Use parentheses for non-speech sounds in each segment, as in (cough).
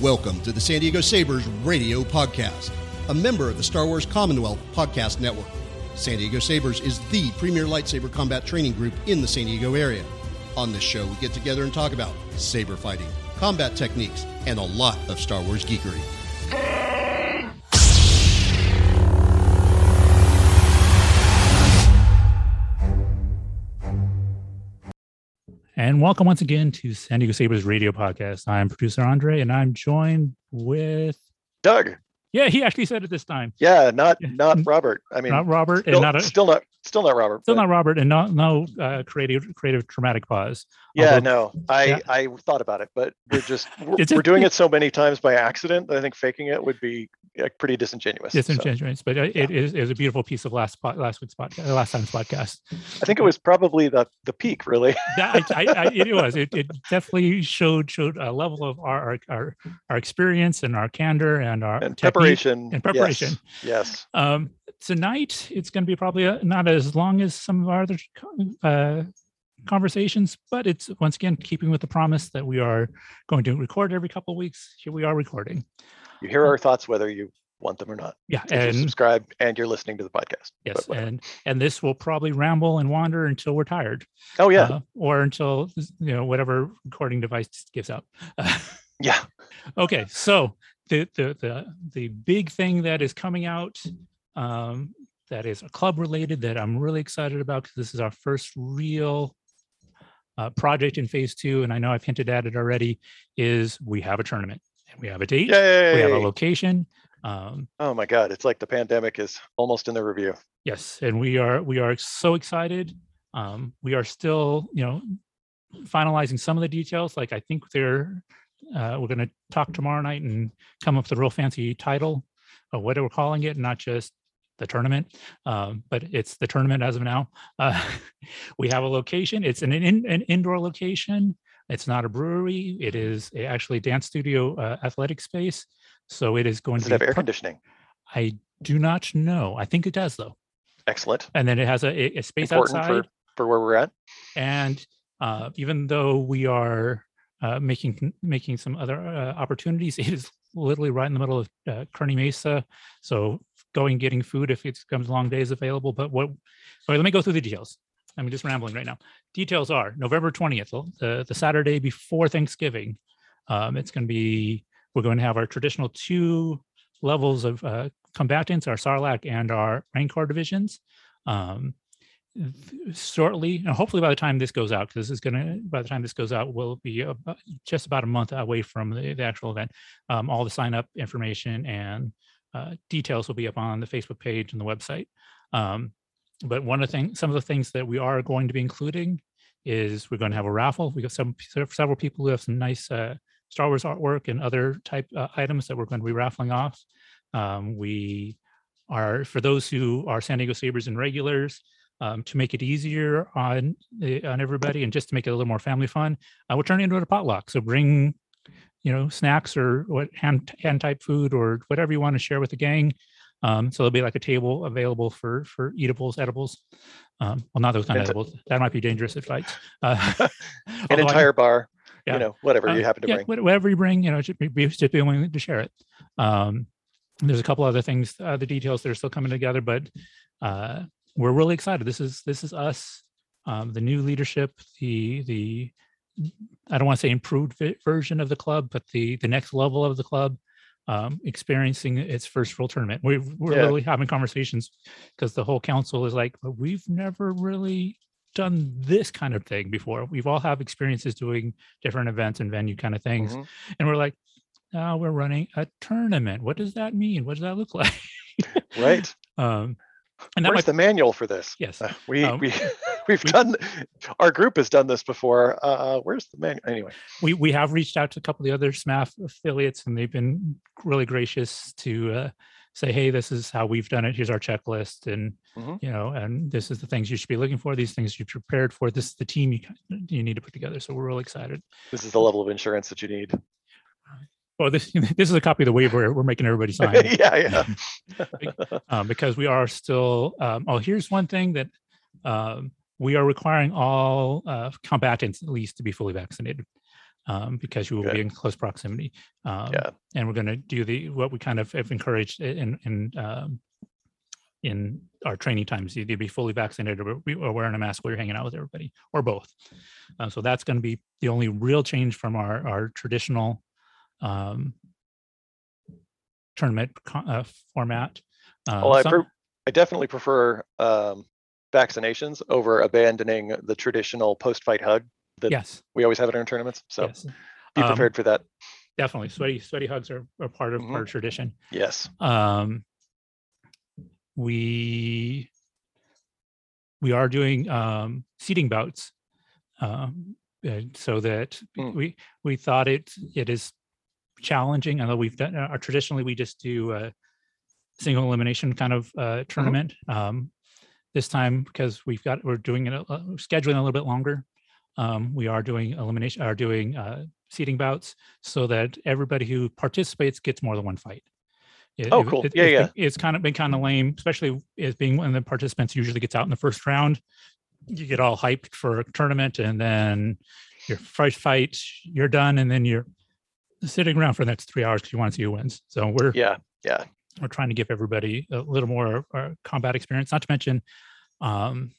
Welcome to the San Diego Sabres Radio Podcast, a member of the Star Wars Commonwealth Podcast Network. San Diego Sabres is the premier lightsaber combat training group in the San Diego area. On this show, we get together and talk about saber fighting, combat techniques, and a lot of Star Wars geekery. And welcome once again to San Diego Sabres Radio Podcast. I'm producer Andre, and I'm joined with Doug. Yeah, he actually said it this time. Yeah, not not Robert. I mean, not Robert, still, and not a, still not still not Robert. still but- not Robert, and not no uh, creative creative traumatic pause. Yeah, although- no, I yeah. I thought about it, but we're just (laughs) we're, we're doing it so many times by accident that I think faking it would be uh, pretty disingenuous. so. Disingenuous, but it, it is it is a beautiful piece of last spot last week's podcast, last time's podcast. I think it was probably the the peak, really. (laughs) That, I, I, I, it was. It, it definitely showed showed a level of our our our, experience and our candor and our And preparation. and preparation. Yes. yes. Um, tonight it's going to be probably uh not as long as some of our other uh, conversations, but it's once again keeping with the promise that we are going to record every couple of weeks. Here we are recording. You hear our thoughts whether you want them or not. Yeah, If and subscribe and you're listening to the podcast. yes, and and this will probably ramble and wander until we're tired. Oh yeah, uh, or until you know whatever recording device gives up. (laughs) yeah. okay so the the the the big thing that is coming out um that is a club related that i'm really excited about because this is our first real uh, project in phase two and i know i've hinted at it already is we have a tournament and we have a date Yay! we have a location um oh my God, it's like the pandemic is almost in the review. yes and we are we are so excited um we are still you know finalizing some of the details like i think they're uh, we're going to talk tomorrow night and come up with a real fancy title of what we're calling it not just the tournament um, but it's the tournament as of now. Uh, (laughs) we have a location. It's an, in, an indoor location. It's not a brewery. It is a, actually dance studio uh, athletic space. So it is going Does to have air per- conditioning? i do not know. I think it does though. Excellent. and then it has a, a- a space Important outside. for for where we're at. and uh, even though we are uh, making making some other uh, opportunities (laughs) it is literally right in the middle of uh, Kearny Mesa. So going getting food if it comes long days available but what right, let me go through the details. I'm just rambling right now. Details are november 20th the, the saturday before thanksgiving um, it's going to be we're going to have our traditional two levels of uh, combatants our sarlacc and our rancor divisions. Um, shortly and hopefully by the time this goes out because this is going to by the time this goes out will be about, just about a month away from the, the actual event. Um, all the sign up information and uh, details will be up on the facebook page and the website. Um, but one of the things some of the things that we are going to be including is we're going to have a raffle. We got some several people who have some nice uh, star wars artwork and other type uh, items that we're going to be raffling off. Um, we are for those who are san diego sabres and regulars um, to make it easier on on everybody and just to make it a little more family fun uh, we're turning it into a potluck so bring you know snacks or what hand hand type food or whatever you want to share with the gang um, so there'll be like a table available for for eatables edibles um, well not those kind of edibles that might be dangerous at fights uh, An although I- entire bar. yeah. You know, whatever uh, you happen to yeah, bring. Whatever you bring, you know, just be, be just be willing to share it. Um, there's a couple other things, uh, the details that are still coming together, but uh, we're really excited. This is this is us, um, the new leadership, the the I don't want to say improved version of the club, but the the next level of the club. Um, experiencing its first real tournament. We're, we're Yeah. literally having conversations because the whole council is like, "But we've never really done this kind of thing before. We've all have experiences doing different events and venue kind of things. Mhm. And we're like, now we're running a tournament. What does that mean? What does that look (laughs) like? Right. um, and that Where's the manual for this? yes, Uh, we Um, we (laughs) (laughs) we've done our group has done this before. Uh, where's the manual? Anyway, we we have reached out to a couple of the other SMAF affiliates, and they've been really gracious to uh, say, "Hey, this is how we've done it. Here's our checklist, and Mhm. you know, and this is the things you should be looking for. These things you're prepared for. This is the team you you need to put together." So we're really excited. this is the level of insurance that you need. Well, this (laughs) this is a copy of the waiver we're making everybody sign. (laughs) yeah, yeah. (laughs) um, because we are still. Um, oh, here's one thing that um, we are requiring all uh, combatants at least to be fully vaccinated. um, because you will Good. be in close proximity. Um, Yeah. And we're going to do the what we kind of have encouraged in in um, in our training times, You either be fully vaccinated or, or wearing a mask while you're hanging out with everybody, or both. Uh, so that's going to be the only real change from our our traditional um, tournament uh, format. Uh, Well, I, some- pre- I definitely prefer um, vaccinations over abandoning the traditional post-fight hug that yes, we always have at our tournaments. So yes, be Um, prepared for that. definitely. Sweaty sweaty hugs are, are part of Mhm. our tradition. Yes. um, we we are doing um, seating bouts um, so that Mm. we we thought it it is challenging although we've done uh, traditionally we just do a single elimination kind of uh, tournament um, this time because we've got we're doing it a- uh, scheduling a little bit longer um, we are doing elimination are doing uh, seating bouts so that everybody who participates gets more than one fight it- Oh, cool. it- Yeah, it's yeah. It's kind of been kind of lame, especially as being one of the participants usually gets out in the first round. You get all hyped for a tournament, and then your first fight, you're done, and then you're sitting around for the next three hours because you want to see who wins. So we're Yeah. Yeah. we're trying to give everybody a little more uh, combat experience. Not to mention, um,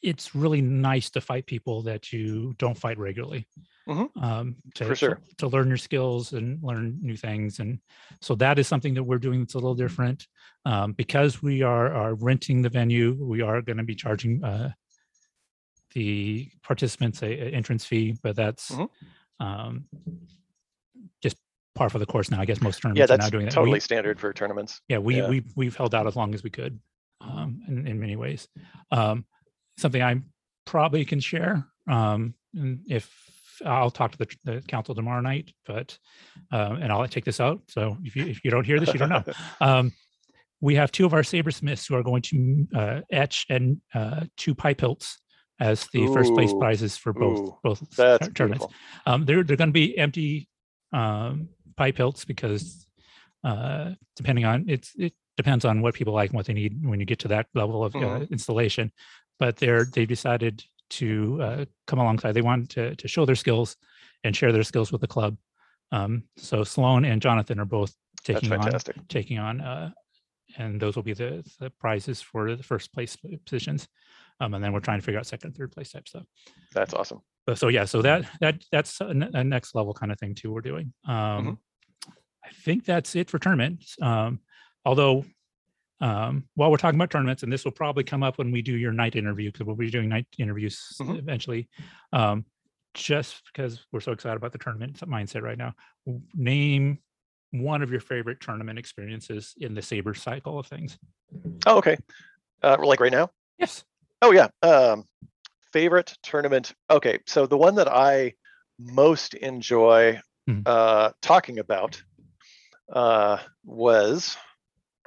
it's really nice to fight people that you don't fight regularly. Mhm. Um, to, For sure. to, to learn your skills and learn new things, and so that is something that we're doing that's a little different. Um, because we are are renting the venue, we are going to be charging uh, the participants a, a entrance fee, but that's Mhm. Just par for the course now. I guess most Yeah. tournaments are now doing that. We- totally standard for tournaments. yeah we Yeah. we we've held out as long as we could um in, in many ways um something i probably can share um if i'll talk to the, the council tomorrow night but uh, and i'll take this out so if you if you don't hear this you don't know (laughs) um we have two of our sabersmiths who are going to uh, etch and uh, two pipe hilts as the first place prizes for both ooh, both tournaments um, they're they're going to be empty um, pipe hilts because uh, depending on it's it depends on what people like and what they need when you get to that level of uh, Mhm. installation. But they're they decided to uh, come alongside. They want to to show their skills and share their skills with the club. Um, so Sloan and Jonathan are both taking on taking on uh, and those will be the, the prizes for the first place positions. Um, and then we're trying to figure out second, third place type stuff That's awesome. But so yeah so that that that's a, a next level kind of thing too we're doing um Mm-hmm. i think that's it for tournaments um although um while we're talking about tournaments and this will probably come up when we do your night interview because we'll be doing night interviews Mhm. eventually um just because we're so excited about the tournament mindset right now name one of your favorite tournament experiences in the saber cycle of things Oh, okay. Uh, like right now? yes Oh yeah. Um, favorite tournament. Okay, so the one that I most enjoy Mhm. uh, talking about uh, was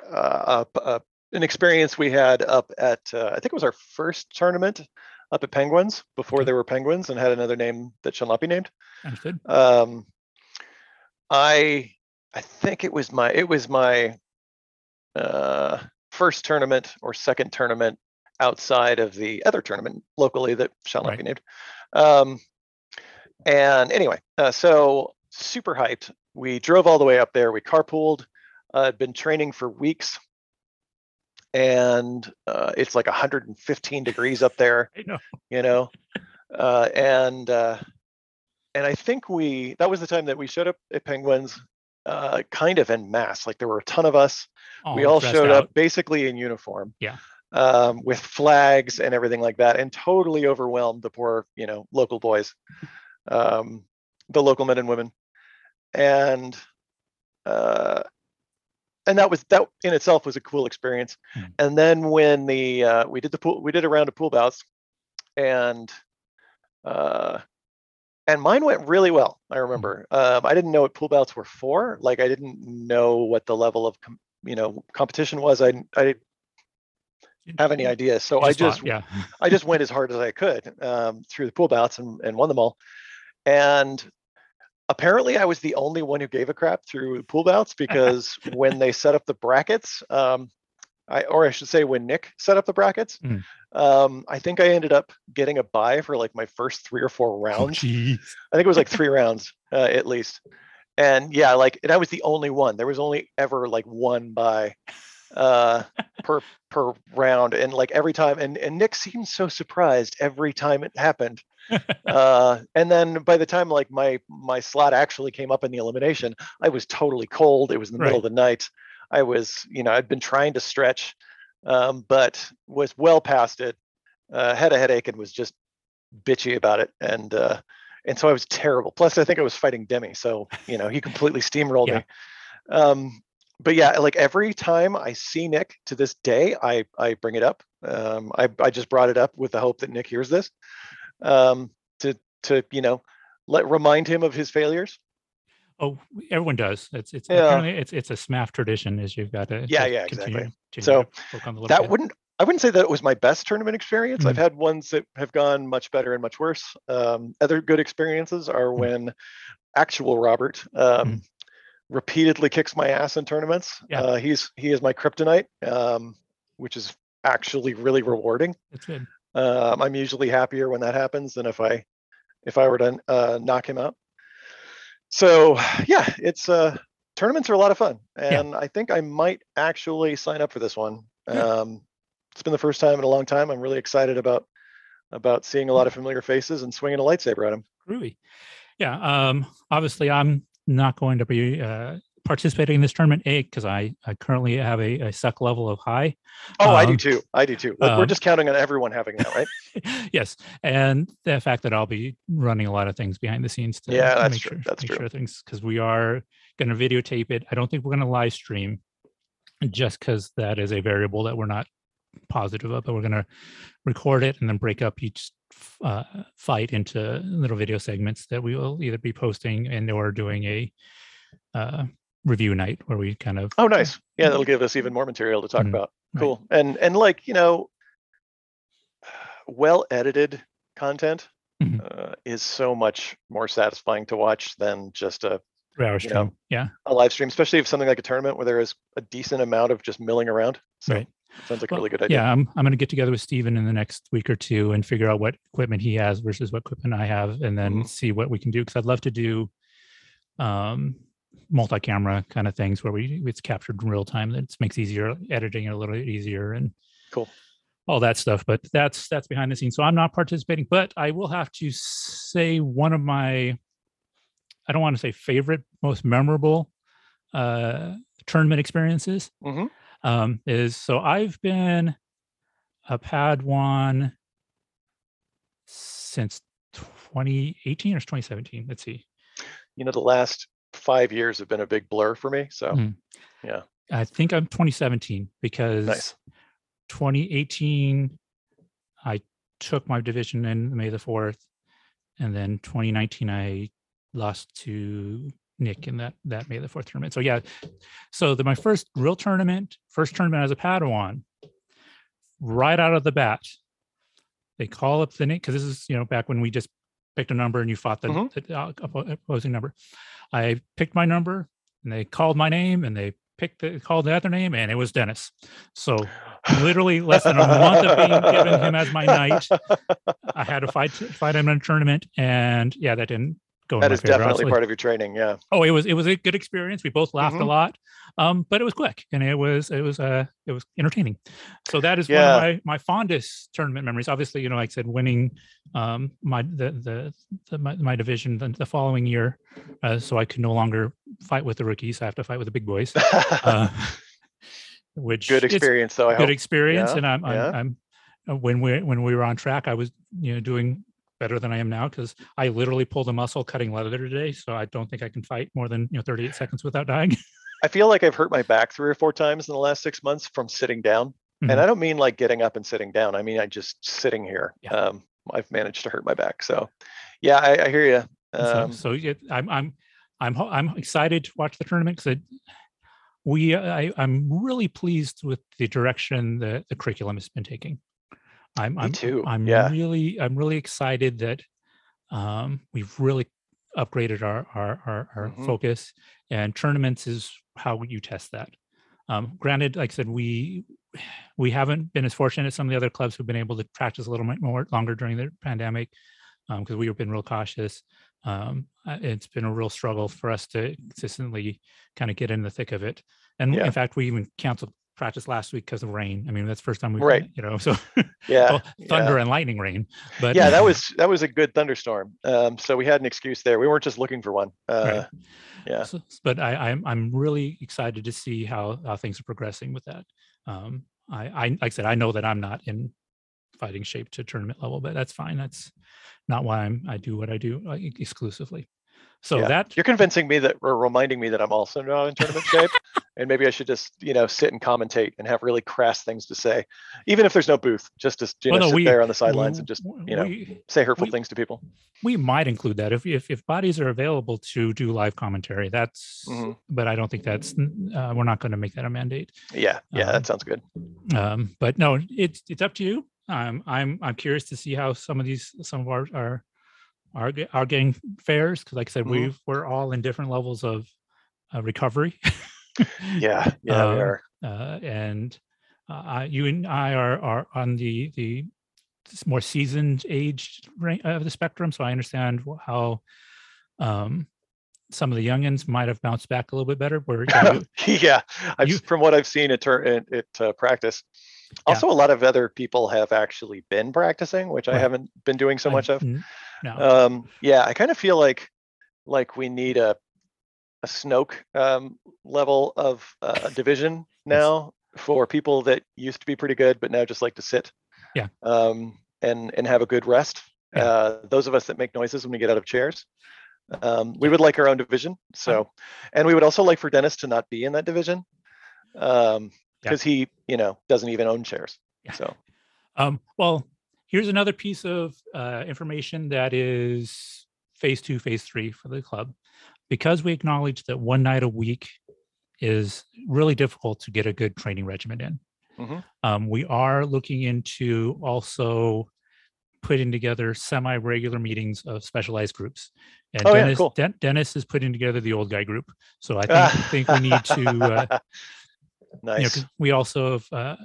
uh, a p- a- an experience we had up at uh, I think it was our first tournament up at Penguins before Okay. there were Penguins and had another name that shall not be named. understood Um, I I think it was my it was my uh, first tournament or second tournament outside of the other tournament locally that shall not Right. be named. Um, and anyway, uh, so super hyped. We drove all the way up there. We carpooled. Uh, had been training for weeks, and uh, it's like 115 degrees up there (laughs) know you know uh, and uh, and i think we that was the time that we showed up at penguins uh, kind of en masse like there were a ton of us we all showed out. up basically in uniform Yeah. Um, with flags and everything like that and totally overwhelmed the poor you know local boys um, the local men and women. And uh, and that was that in itself was a cool experience. Hmm. and then when the uh, we did the pool we did a round of pool bouts and uh and mine went really well i remember. Um, i didn't know what pool bouts were for like i didn't know what the level of com- you know competition was. I i have any idea so i just yeah (laughs) I just went as hard as I could um, through the pool bouts and, and won them all. And apparently, I was the only one who gave a crap through pool bouts because (laughs) when they set up the brackets, um, I or I should say when Nick set up the brackets, Mm. um, I think I ended up getting a buy for like my first three or four rounds. jeez. I think it was like three (laughs) rounds uh, at least. And yeah, like and I was the only one. There was only ever like one buy uh per per round and like every time and and Nick seemed so surprised every time it happened (laughs) uh and then by the time like my my slot actually came up in the elimination i was totally cold it was in the middle of the night i was you know i'd been trying to stretch um but was well past it uh had a headache and was just bitchy about it and uh and so i was terrible plus i think i was fighting demi so you know he completely steamrolled Yeah. me um but yeah like every time i see nick to this day i i bring it up um i i just brought it up with the hope that nick hears this um, to to you know let remind him of his failures. Oh, everyone does. It's it's Yeah. apparently it's it's a SMAF tradition. Is you've got to Yeah, to yeah, continue- exactly. continue So, to poke on the little That kid. wouldn't I wouldn't say that it was my best tournament experience. I've Mhm. had ones that have gone much better and much worse. Um, other good experiences are Mhm. when actual Robert um, repeatedly kicks my ass in tournaments. Yeah. Uh, he's he is my kryptonite, um, which is actually really rewarding. It's good. Um, I'm usually happier when that happens than if I if I were to uh, knock him out. So yeah, it's uh, tournaments are a lot of fun, and I think I might actually sign up for this one. Good. Um, it's been the first time in a long time. I'm really excited about about seeing a lot of familiar faces and swinging a lightsaber at him. Groovy. Yeah. Um, obviously, I'm not going to be uh, participating in this tournament. A because I, I currently have a, a suck level of high. Oh, I do Um, too. I do too. Like, we're um, just counting on everyone having that, right? (laughs) yes, and the fact that I'll be running a lot of things behind the scenes to Yeah, that's make true. sure That's make true. sure things because we are going to videotape it. I don't think we're going to live stream, just because that is a variable that we're not positive of. But we're going to record it and then break up each uh, fight into little video segments that we will either be posting and or doing a uh, review night where we kind of Oh, nice. Yeah, that'll give us even more material to talk Mhm. about. Right. Cool. And and like you know, well edited content Mhm. uh, is so much more satisfying to watch than just a, three hour stream. know, yeah, a live stream, especially if something like a tournament where there is a decent amount of just milling around. So Right. Sounds like a really good idea. Yeah, I'm I'm going to get together with Steven in the next week or two and figure out what equipment he has versus what equipment I have, and then Mhm. see what we can do. Because I'd love to do um, multi-camera kind of things where we it's captured in real time. That makes easier editing a little bit easier and Cool. all that stuff. But that's that's behind the scenes. So I'm not participating, but I will have to say one of my I don't want to say favorite, most memorable uh, tournament experiences hmm um, is so I've been a Padawan since 2018 or 2017. Let's see. You know, the last five years have been a big blur for me. So yeah, I think I'm 2017 because Nice. 2018 I took my division in May the 4th, and then 2019 I lost to Nick in that that May the 4th tournament. So yeah, so the, my first real tournament, first tournament as a Padawan, right out of the bat, they call up the Nick because this is you know back when we just picked a number and you fought the, Mhm. the uh, opposing number. I picked my number and they called my name and they picked the called the other name and it was Dennis. So literally less than a month of being given him as my knight, I had to fight fight him in a tournament, and yeah, that didn't go. in that is definitely part of your training. Yeah. Oh, it was it was a good experience. We both laughed a Mhm. lot, um, but it was quick and it was it was uh it was entertaining. So that is Yeah. one of my my fondest tournament memories. Obviously, you know, like I said, winning um my the the, the my, my division the, the following year, uh, so I could no longer fight with the rookies. I have to fight with the big boys. (laughs) Uh, which good experience, though. I good hope. experience Yeah, and I'm. I'm i'm uh, when we when we were on track i was you know doing better than i am now because i literally pulled a muscle cutting leather today so i don't think i can fight more than you know 38 seconds without dying (laughs) I feel like I've hurt my back three or four times in the last six months from sitting down. Mhm. And I don't mean like getting up and sitting down. I mean I just sitting here. Yeah. Um, I've managed to hurt my back. So, yeah, I, I hear you. so, Um, so yeah, i'm i'm i'm i'm excited to watch the tournament because we I, i'm really pleased with the direction that the curriculum has been taking i'm Me i'm too, i'm yeah. really i'm really excited that um we've really upgraded our our our, our Mhm. focus and tournaments is how you test that um granted like i said we we haven't been as fortunate as some of the other clubs who've been able to practice a little bit more longer during the pandemic because um, we've been real cautious. Um, uh, it's been a real struggle for us to consistently kind of get in the thick of it. And Yeah. in fact, we even canceled practice last week because of rain. I mean, that's the first time we've, Right. you know, so (laughs) Yeah. well, thunder and lightning rain. But yeah, that (laughs) was that was a good thunderstorm. Um, so we had an excuse there. We weren't just looking for one. Uh, Right. yeah. So- but I, I'm I'm really excited to see how how things are progressing with that. Um, I, I like I said, I know that I'm not in fighting shape to tournament level, but that's fine. That's not why I'm I do what I do uh, e- exclusively. So Yeah. that You're convincing me that or reminding me that I'm also not in tournament shape, (laughs) and maybe I should just you know sit and commentate and have really crass things to say, even if there's no booth, just to you know no, sit we- there on the sidelines and just you know we, say hurtful we- things to people. we might include that if if if bodies are available to do live commentary. That's Mhm. but I don't think that's uh, we're not going to make that a mandate. Yeah, yeah, Um, that sounds good. um, but no, it's it's up to you. Um, I'm I'm curious to see how some of these some of our our are ge- are getting fares because, like I said, Mhm. we've we're all in different levels of uh, recovery. (laughs) Yeah, yeah, Um, we are. uh, and uh, I- you and I are are on the the more seasoned age of the spectrum, so I understand how um, some of the youngins might have bounced back a little bit better. Where you- (laughs) yeah, I've, you- from what I've seen at tur- at, at uh, practice. Also, a lot of other people have actually been practicing, which I haven't been doing so I- much of. No, Um, yeah, I kind of feel like like we need a a Snoke um, level of uh, (laughs) division now for people that used to be pretty good, but now just like to sit. Yeah. Um, and and have a good rest. Yeah. Uh, those of us that make noises when we get out of chairs. Um, we would like our own division. So, and we would also like for Dennis to not be in that division. Um, Yeah. because he, you know, doesn't even own chairs. Yeah. So, Um, well, here's another piece of uh, information that is phase two, phase three for the club. Because we acknowledge that one night a week is really difficult to get a good training regimen in. Mhm. Um, we are looking into also putting together semi-regular meetings of specialized groups. And Oh, yeah, Dennis, cool. Den- Dennis is putting together the old guy group. So I think, think we need to uh, (laughs) you know, we also have uh,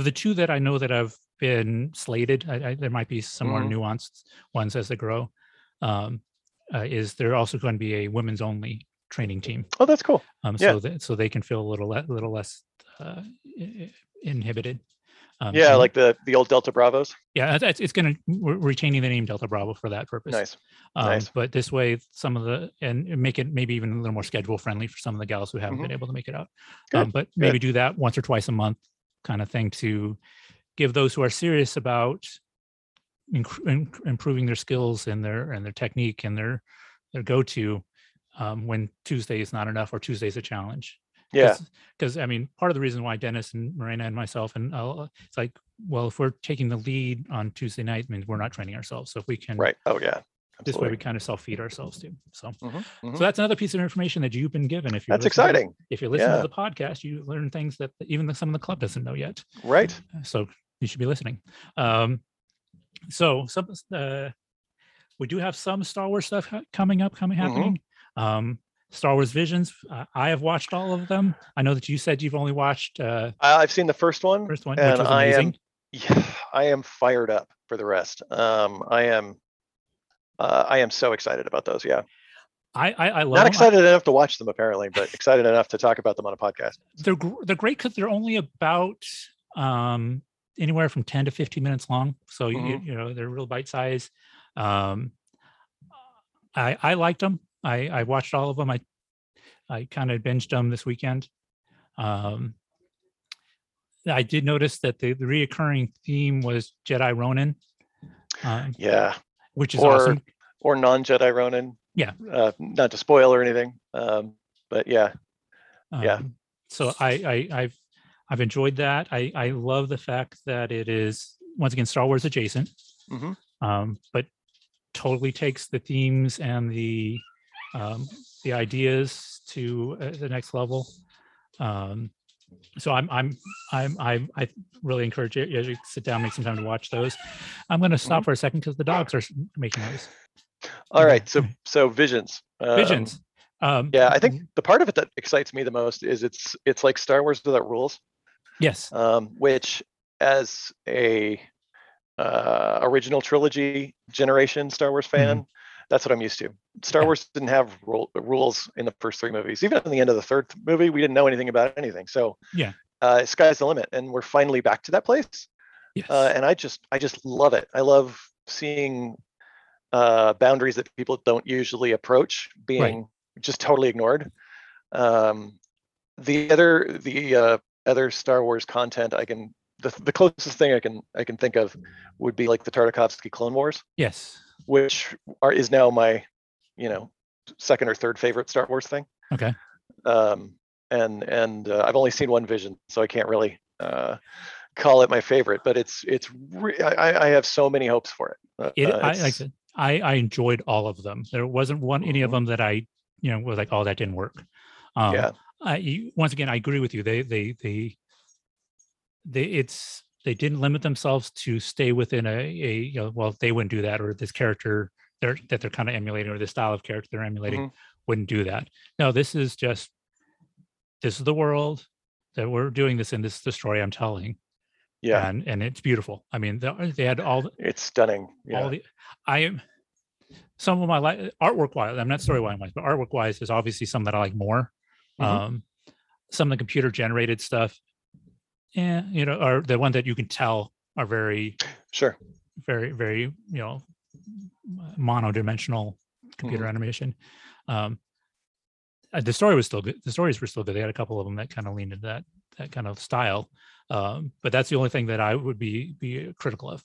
the two that I know that have been slated. I, I, there might be some more Mhm. nuanced ones as they grow. Um, uh, is there also going to be a women's only training team? oh, that's cool. Um, Yeah. so that so they can feel a little le- little less uh, inhibited. Um, Yeah, like the the old Delta Bravos. yeah, it's, it's going to retaining the name Delta Bravo for that purpose. Nice. Um, nice. But this way, some of the and make it maybe even a little more schedule friendly for some of the gals who haven't been able to make it out. Mm-hmm. Um, but maybe do that once or twice a month, kind of thing, to give those who are serious about inc- improving their skills and their and their technique and their their go to um, when Tuesday is not enough or Tuesday's a challenge. Yeah. Because I mean, part of the reason why Dennis and Marina and myself and uh, it's like, well, if we're taking the lead on Tuesday night, means we're not training ourselves. So if we can, Right. Oh yeah. this way we kind of self feed ourselves too. So, Mhm, mhm. so that's another piece of information that you've been given. If you That's exciting. if you listen Yeah. to the podcast, you learn things that even the, some of the club doesn't know yet. Right. So you should be listening. Um, so some uh, we do have some Star Wars stuff coming up, coming Mhm. happening. Um, Star Wars Visions. Uh, I have watched all of them. I know that you said you've only watched uh, I- I've seen the first one. first one, which and was I am amazing. (laughs) yeah, I am fired up for the rest. Um, I am uh, I am so excited about those. Yeah. I I, I love Not. I- excited enough to watch them apparently, but excited enough to talk about them on a podcast. they're they're great because they're only about um anywhere from 10 to 15 minutes long so you, Mhm. you know they're real bite size um i i liked them i i watched all of them i i kind of binged them this weekend um i did notice that the, the reoccurring theme was jedi ronin um, Yeah. which is Or- awesome Or non-Jedi Ronin. Yeah. Uh, not to spoil or anything. Um, but yeah. Yeah. Um, so I, I I've I've enjoyed that. I I love the fact that it is once again Star Wars adjacent, Mhm. um, but totally takes the themes and the um, the ideas to uh, the next level. Um, so I'm I'm I'm I'm I really encourage you as you sit down, make some time to watch those. I'm going to stop for a second because the dogs are making noise. All right, So so visions. Um, Visions. Um, Yeah, I think the part of it that excites me the most is it's it's like Star Wars without rules. Yes. um, which as a uh, original trilogy generation Star Wars fan, that's what I'm used to. Star Yeah. Wars didn't have rule, rules in the first three movies. Even in the end of the third movie, we didn't know anything about anything. So Yeah. uh, sky's the limit, and we're finally back to that place. Yes. Uh, and I just, I just love it. I love seeing uh, boundaries that people don't usually approach being just totally ignored. Um, the other, the uh, other Star Wars content I can, the, the closest thing I can, I can think of would be like the Tartakovsky Clone Wars yes. Which are is now my you know second or third favorite Star Wars thing. Okay. Um, and and uh, I've only seen one Vision, so I can't really uh, call it my favorite. But it's it's re- I, I have so many hopes for it. Uh, It, uh, I, like I said, I, I enjoyed all of them. There wasn't one any of Mhm. them that I, you know, was like, oh, that didn't work. Um, yeah, I once again, I agree with you. They they they they it's they didn't limit themselves to stay within a a you know well they wouldn't do that or this character they're that they're kind of emulating or the style of character they're emulating Mm-hmm. wouldn't do that. No, this is just this is the world that we're doing this in. This is the story I'm telling, yeah, and and it's beautiful. I mean, they had all the- it's stunning. Yeah, all the I am some of my like artwork wise, I'm not story wise, but artwork wise is obviously some that I like more. Mhm. Um, some of the computer generated stuff, yeah, you know, are the one that you can tell are very, sure. very, very, you know, monodimensional computer Mm-hmm. animation. Um, uh, the story was still good. The stories were still good. They had a couple of them that kind of leaned into that that kind of style. Um, but that's the only thing that I would be be critical of.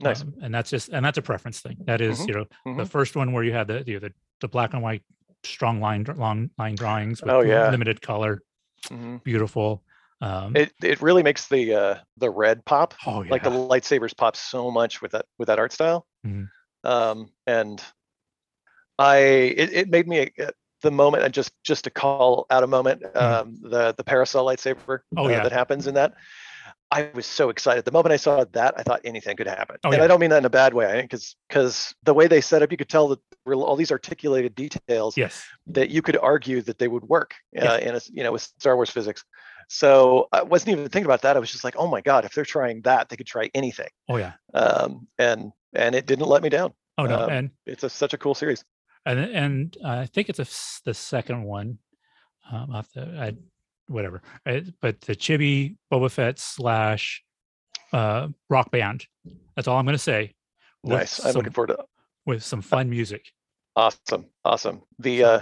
Nice. Um, and that's just and that's a preference thing. That is, Mhm, you know, the mhm. first one where you had the the the, the black and white strong line long line drawings with Oh, yeah. limited color, Mhm. beautiful. Um, It it really makes the uh, the red pop. oh yeah, Like the lightsabers pop so much with that with that art style. Mhm. Um, and I it, it made me uh, the moment and just just to call out a moment um, the the parasol lightsaber Mm-hmm. Oh, uh, yeah. that happens in that. I was so excited. The moment I saw that, I thought anything could happen. Oh, and yeah. I don't mean that in a bad way, because because the way they set up, you could tell that all these articulated details yes, that you could argue that they would work uh, Yeah. in a you know with Star Wars physics. So I wasn't even thinking about that. I was just like, oh my god, if they're trying that, they could try anything. oh yeah, Um, and and it didn't let me down. oh no, Um, and It's a, such a cool series. and and I think it's a the second one. Um, have to, I, whatever, uh, but the Chibi Boba Fett slash uh, rock band. That's all I'm going to say. Nice. I'm some- looking forward to. with some fun music. Awesome, awesome. The uh,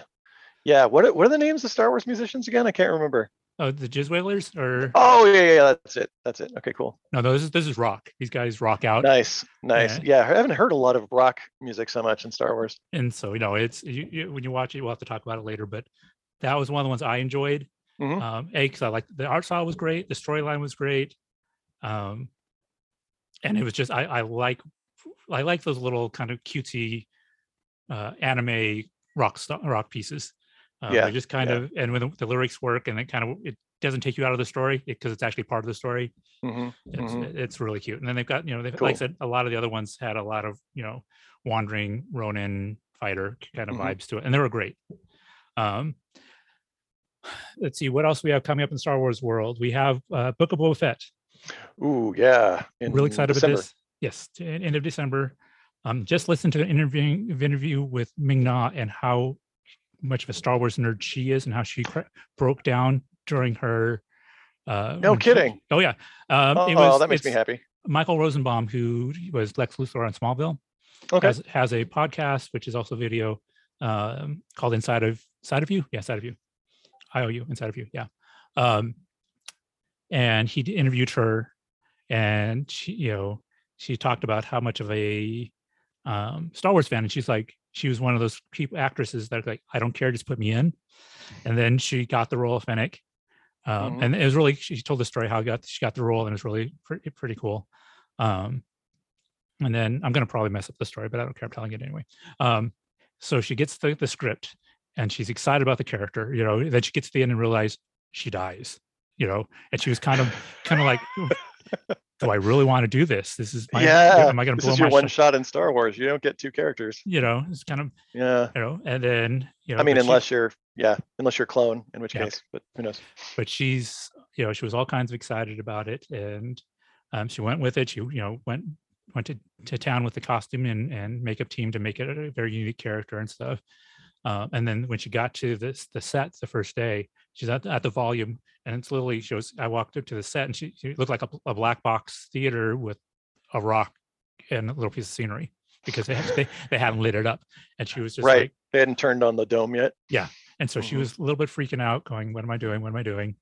yeah. What are, what are the names of Star Wars musicians again? I can't remember. Oh, the Jizz Wailers or Oh yeah, yeah. That's it. That's it. Okay, cool. no? This is this is rock. These guys rock out, Nice, nice. Yeah. Yeah, I haven't heard a lot of rock music so much in Star Wars. and so you know it's you, you, when you watch it, we'll have to talk about it later. But that was one of the ones I enjoyed. Mhm. Um, a because I like the art style was great, the storyline was great, um, and it was just I I like I like those little kind of cutesy uh, anime rock st- rock pieces. Um, Yeah, just kind yeah. of and when the, lyrics work and it kind of it doesn't take you out of the story because it's actually part of the story. Mhm, It's mhm. it's really cute. And then they've got you know they've like I said a lot of the other ones had a lot of you know wandering Ronin fighter kind of Mhm. vibes to it, and they were great. Um, let's see what else we have coming up in Star Wars world. We have uh, Book of Boba Fett. Ooh, yeah. In Really excited December. about this. Yes, end of December. Um, just listened to an interview interview with Ming Na and how much of a Star Wars nerd she is and how she cra- broke down during her. Uh, No when she- kidding. oh yeah. Um, Oh, it was, that makes me happy. Michael Rosenbaum, who was Lex Luthor on Smallville, Okay. has, has a podcast which is also video um, called Inside of Side of You. Yeah, Side of You. IOU, Inside of You. Yeah. Um, and he interviewed her, and she, you know, she talked about how much of a um, Star Wars fan, and she's like, she was one of those people actresses that are like, I don't care, just put me in. And then she got the role of Fennec. Um, Mhm. And it was really, she told the story how got she got the role, and it was really pretty, pretty cool. Um, and then I'm gonna probably mess up the story, but I don't care. I'm telling it anyway. Um, so she gets the, the script and she's excited about the character, you know, then she gets to the end and realize she dies, you know, and she was kind of kind of like, (laughs) do I really want to do this? This is my yeah. am I gonna this blow is your one shot? in Star Wars. You don't get two characters. You know, it's kind of, Yeah. you know, and then you know, I mean, but she- unless you're yeah, unless you're clone, in which Yeah. case, but who knows? but she's you know, she was all kinds of excited about it, and um, she went with it. She, you know, went went to, to town with the costume and, and makeup team to make it a very unique character and stuff. Uh, and then when she got to this the set the first day, she's at, at the volume and it's literally she was I walked up to the set and she, she looked like a, a black box theater with a rock and a little piece of scenery because they, they they hadn't lit it up. And she was just right. like, They hadn't turned on the dome yet. Yeah and so she Mhm. was a little bit freaking out, going, "What am I doing? What am I doing?"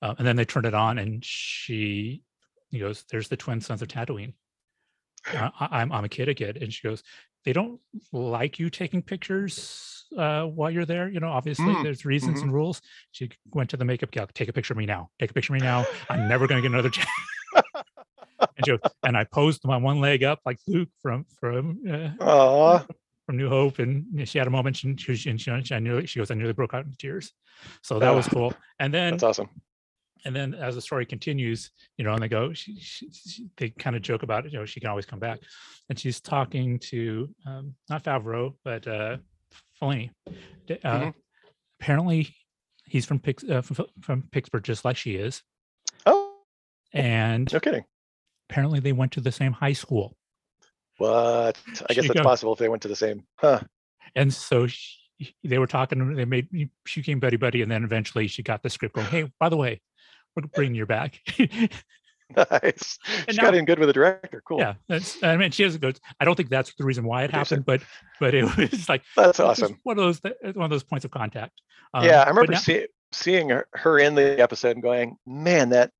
Uh, and then they turned it on, and she he goes, "There's the twin suns of Tatooine." (sighs) I, I- I'm I'm a kid again, and she goes, "They don't like you taking pictures uh, while you're there. You know, obviously Mm, there's reasons mhm. and rules." She went to the makeup gal, "Take a picture of me now. Take a picture of me now. I'm never going to get another (laughs) chance." (laughs) and, she and I posed my one leg up like Luke from from uh, (laughs) from New Hope, and she had a moment. And she, she, she, she, I nearly, she goes, I nearly broke out in tears. So that was Ah, cool. And then, that's awesome. and then as the story continues, you know, and they go, she, she, she- they kind of joke about it. You know, she can always come back, and she's talking to um, not Favreau, but uh, D- Uh, Mhm. Apparently, he's from, Pix, uh, from from Pittsburgh, just like she is, Oh, and no kidding. apparently they went to the same high school. What? I guess She that's go- possible if they went to the same. Huh. and so she, they were talking they made she came buddy buddy and then eventually she got the script going hey by the way we're bringing you back (laughs) (laughs) Nice. And she got now- in good with the director. Cool. yeah that's i mean she has a good i don't think that's the reason why it happened but but it (laughs) was like That's awesome. one of those one of those points of contact Um, yeah, I remember now- see, seeing her, her in the episode and going, man, that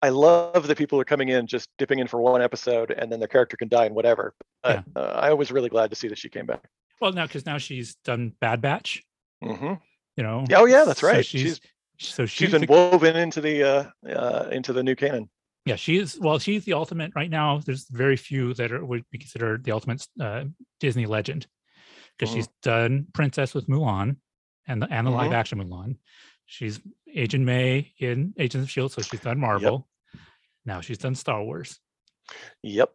I love that people are coming in just dipping in for one episode and then their character can die in whatever. But uh, I was really glad to see that she came back. well now because now she's done bad batch Mm-hmm. you know Oh yeah, that's so right. she's, she's so she's she's been the- woven into the uh, uh, into the new canon. Yeah she is well she's the ultimate right now there's very few that are would be considered the ultimate uh, disney legend because Mhm. she's done princess with mulan and the and the live Mhm. action mulan she's agent may in agents of shield so she's done marvel now she's done star wars Yep.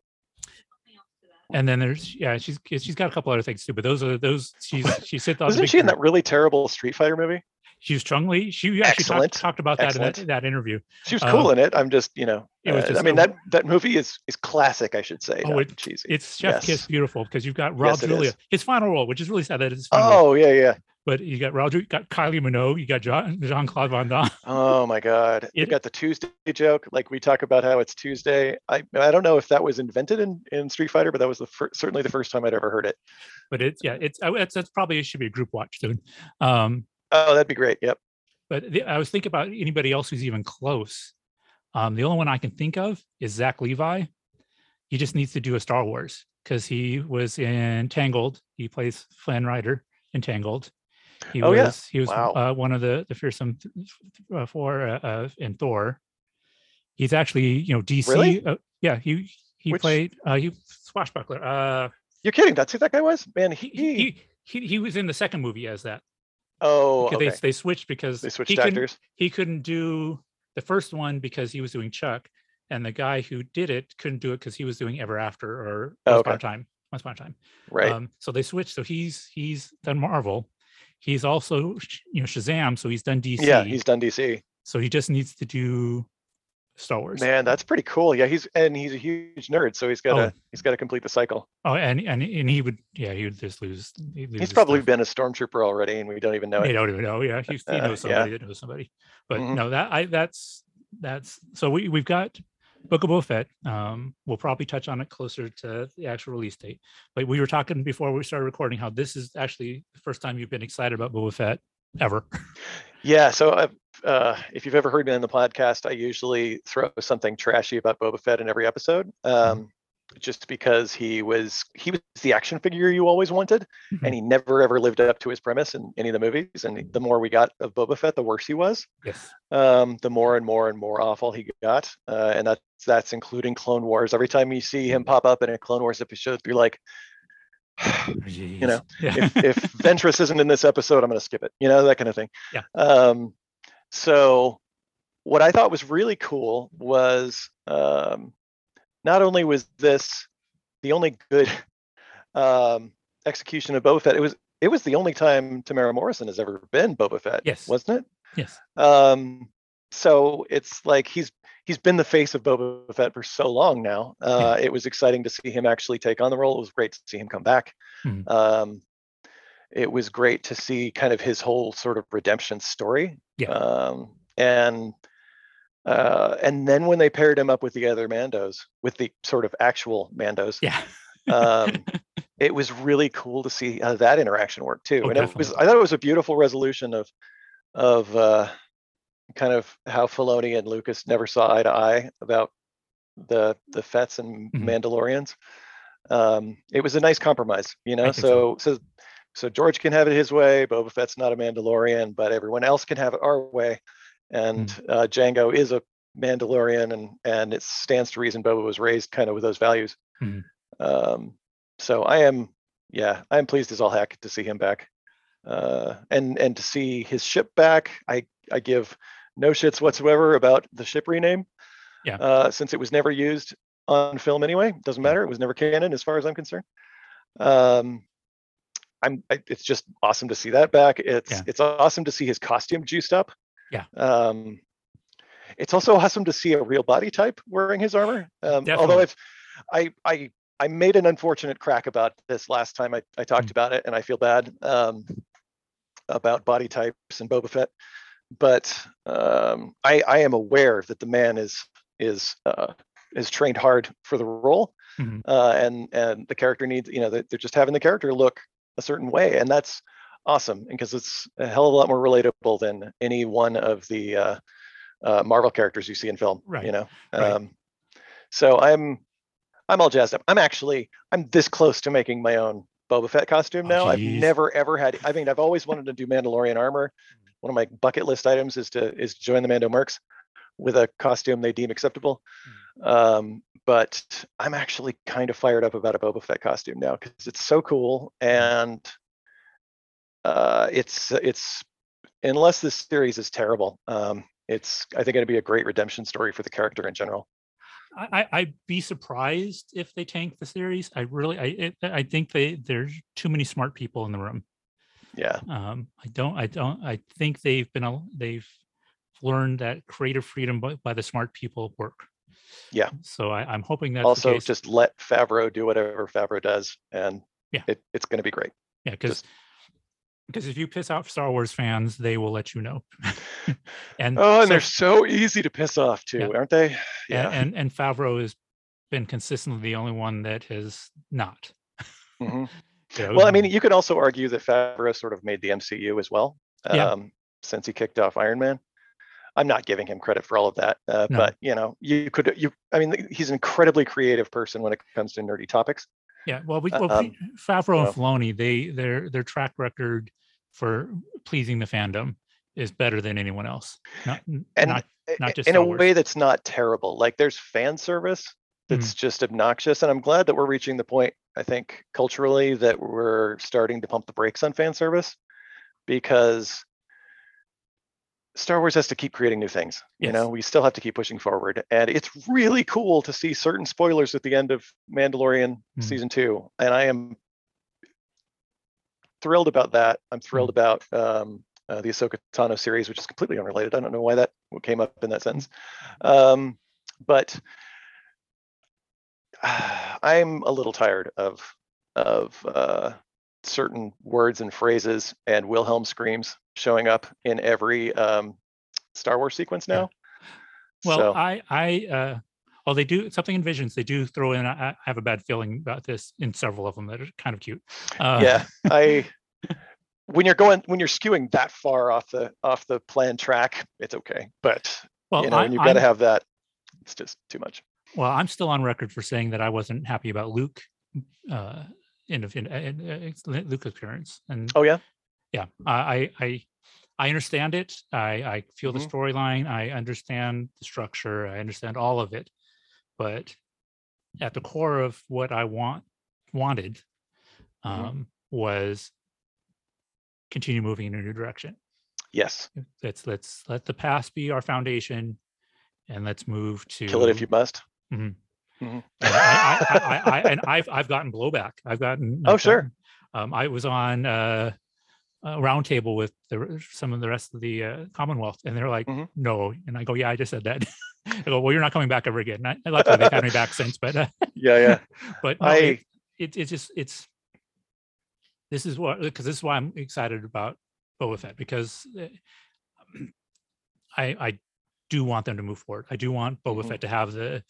and then there's yeah she's she's got a couple other things too but those are those she's she's hit on the Wasn't big she in that really terrible Street Fighter movie? She was Chun-Li she actually talked, talked about that in that, that interview She was Um, cool in it. I'm just, you know, it was uh, just I mean that that movie is is classic, I should say. Oh, it- cheesy. it's chef kiss beautiful because you've got Rob Yes, Julia his final role which is really sad that it's final role. Oh yeah, yeah. but you got Roger, you got Kylie Minogue, you got Jean Claude Van Damme. Oh my God! (laughs) You got the Tuesday joke. Like we talk about how it's Tuesday. I I don't know if that was invented in, in Street Fighter, but that was the fir- certainly the first time I'd ever heard it. But it's yeah, it's it's, it's probably it should be a group watch soon. Um, Oh, that'd be great. Yep. but the, I was thinking about anybody else who's even close. Um, the only one I can think of is Zach Levi. He just needs to do a Star Wars because he was in Tangled. He plays Flynn Rider in Tangled. He Oh, was yeah. he was Wow. uh, one of the the fearsome uh, four uh, uh, in Thor. He's actually you know DC. Really? Uh, yeah, he he Which- played uh, he swashbuckler. Uh, You're kidding. That's who that guy was, man. he, He. he he he was in the second movie as that. Oh, okay. They they switched because They switched he couldn't- he couldn't do the first one because he was doing Chuck, and the guy who did it couldn't do it because he was doing Ever After or Oh, Once okay. Upon a Time. Once Upon a Time. Right. Um, so they switched. So he's he's done Marvel. He's also you know Shazam. So he's done DC. yeah, he's done DC. so he just needs to do Star Wars. Man, that's pretty cool. Yeah, he's and he's a huge nerd, so he's got to Oh. he's got to complete the cycle. Oh, and and and he would yeah he would just lose. he'd lose He's probably stuff. been a stormtrooper already, and we don't even know They don't even know. Yeah, he, he Uh, knows yeah. somebody that knows somebody. But Mhm. no, that I that's that's so we we've got Book of Boba Fett. Um, we'll probably touch on it closer to the actual release date. But we were talking before we started recording how this is actually the first time you've been excited about Boba Fett ever. Yeah. So I've, uh, if you've ever heard me on the podcast, I usually throw something trashy about Boba Fett in every episode, um, just because he was he was the action figure you always wanted, Mhm. and he never ever lived up to his premise in any of the movies. And the more we got of Boba Fett, the worse he was. Yes. Um, the more and more and more awful he got, uh, and that's that's including Clone Wars. Every time you see him pop up in a Clone Wars episode, you're like. (sighs) you know, yeah. if, if (laughs) Ventress isn't in this episode, I'm going to skip it. You know that kind of thing. Yeah. Um, so what I thought was really cool was um, not only was this the only good (laughs) um, execution of Boba Fett, it was it was the only time Temuera Morrison has ever been Boba Fett. Yes. wasn't it? yes. Um, so it's like he's he's been the face of Boba Fett for so long now. Uh, it was exciting to see him actually take on the role. It was great to see him come back. Mhm. Um, it was great to see kind of his whole sort of redemption story. Yeah. Um, and uh, and then when they paired him up with the other Mandos, with the sort of actual Mandos, Yeah. um, (laughs) it was really cool to see how that interaction worked too. Oh, and it was. I thought it was a beautiful resolution of of uh, kind of how Filoni and Lucas never saw eye to eye about the the Fets and Mhm. Mandalorians. Um, it was a nice compromise, you know. so. So so so George can have it his way. Boba Fett's not a Mandalorian, but everyone else can have it our way. And Mm. uh, Jango is a Mandalorian, and and it stands to reason Boba was raised kind of with those values. Mhm. Um, so I am, yeah, I am pleased as all heck to see him back, uh, and and to see his ship back. I I give no shits whatsoever about the ship rename. Yeah. Uh, since it was never used on film anyway, doesn't matter. It was never canon as far as I'm concerned. Um, I'm. I, it's just awesome to see that back. It's Yeah. it's awesome to see his costume juiced up. Yeah. Um, it's also awesome to see a real body type wearing his armor. Um, although I've, I I I made an unfortunate crack about this last time I, I talked Mm. about it, and I feel bad um, about body types and Boba Fett. But um, I I am aware that the man is is uh, is trained hard for the role, mm-hmm. uh, and and the character needs you know they're just having the character look a certain way, and that's awesome because it's a hell of a lot more relatable than any one of the uh, uh, Marvel characters you see in film. Right, You know. right. Um, so I'm I'm all jazzed up. I'm actually I'm this close to making my own Boba Fett costume Oh, now. I've never ever had. I mean, I've always wanted to do Mandalorian armor. One of my bucket list items is to is join the Mando Mercs with a costume they deem acceptable. Mm. Um, but I'm actually kind of fired up about a Boba Fett costume now because it's so cool and uh, it's it's unless this series is terrible, um, it's I think it'd be a great redemption story for the character in general. I, I'd be surprised if they tank the series. I really, I, it, I think they there's too many smart people in the room. Yeah. Um, I don't, I don't, I think they've been, a- they've learned that creative freedom by, by the smart people work. Yeah. So I, I'm hoping that's the also just let Favreau do whatever Favreau does, and Yeah. it, it's going to be great. yeah, because because if you piss off Star Wars fans, they will let you know. (laughs) and Oh, and so- they're so easy to piss off too, Yeah. aren't they? and, and and Favreau has been consistently the only one that has not. Mhm. (laughs) you Well, I mean, you could also argue that Favreau sort of made the MCU as well, Yeah. um, since he kicked off Iron Man. I'm not giving him credit for all of that, uh, No. but you know, you could you. I mean, he's an incredibly creative person when it comes to nerdy topics. Yeah, well, we, well Um, Favreau and so- Filoni, they their their track record for pleasing the fandom is better than anyone else. Not And not not just in Star a Wars. way that's not terrible. Like there's fan service that's just obnoxious, and I'm glad that we're reaching the point. I think culturally that we're starting to pump the brakes on fan service because Star Wars has to keep creating new things. You know, we still have to keep pushing forward, and it's really cool to see certain spoilers at the end of Mandalorian Mhm. season two, and I am thrilled about that. I'm thrilled about um, uh, the Ahsoka Tano series, which is completely unrelated. I don't know why that came up in that sentence, um, but (sighs) I'm a little tired of of uh, certain words and phrases and Wilhelm screams showing up in every um, Star Wars sequence Yeah. now. well, so, I I uh well they do something in Visions. They do throw in. I, I have a bad feeling about this in several of them that are kind of cute. Uh, yeah, I (laughs) when you're going when you're skewing that far off the off the planned track, it's okay. But Well, you know, I, when you've got to have that, it's just too much. Well, I'm still on record for saying that I wasn't happy about Luke. Uh, in, in, in, in Luke appearance, and Oh yeah, yeah i i i understand it i i feel the Mhm. storyline i understand the structure i understand all of it but at the core of what i want wanted Mhm. um was continue moving in a new direction yes, let's let's let the past be our foundation and let's move to kill it if you must. Mhm. Mhm. (laughs) and I, I, I, and I've I've gotten blowback. I've gotten. Oh, I've sure. gotten- um, I was on uh, a roundtable with the some of the rest of the uh, Commonwealth, and they're like, Mhm. "No," and I go, "Yeah, I just said that." (laughs) I go, "Well, you're not coming back ever again." And I, luckily, they've had me back since, but uh, (laughs) Yeah, yeah. but no, I- it, it, it's just it's this is what because this is why I'm excited about Boba Fett because uh, (clears throat) I I do want them to move forward. I do want Boba Mhm. Fett to have the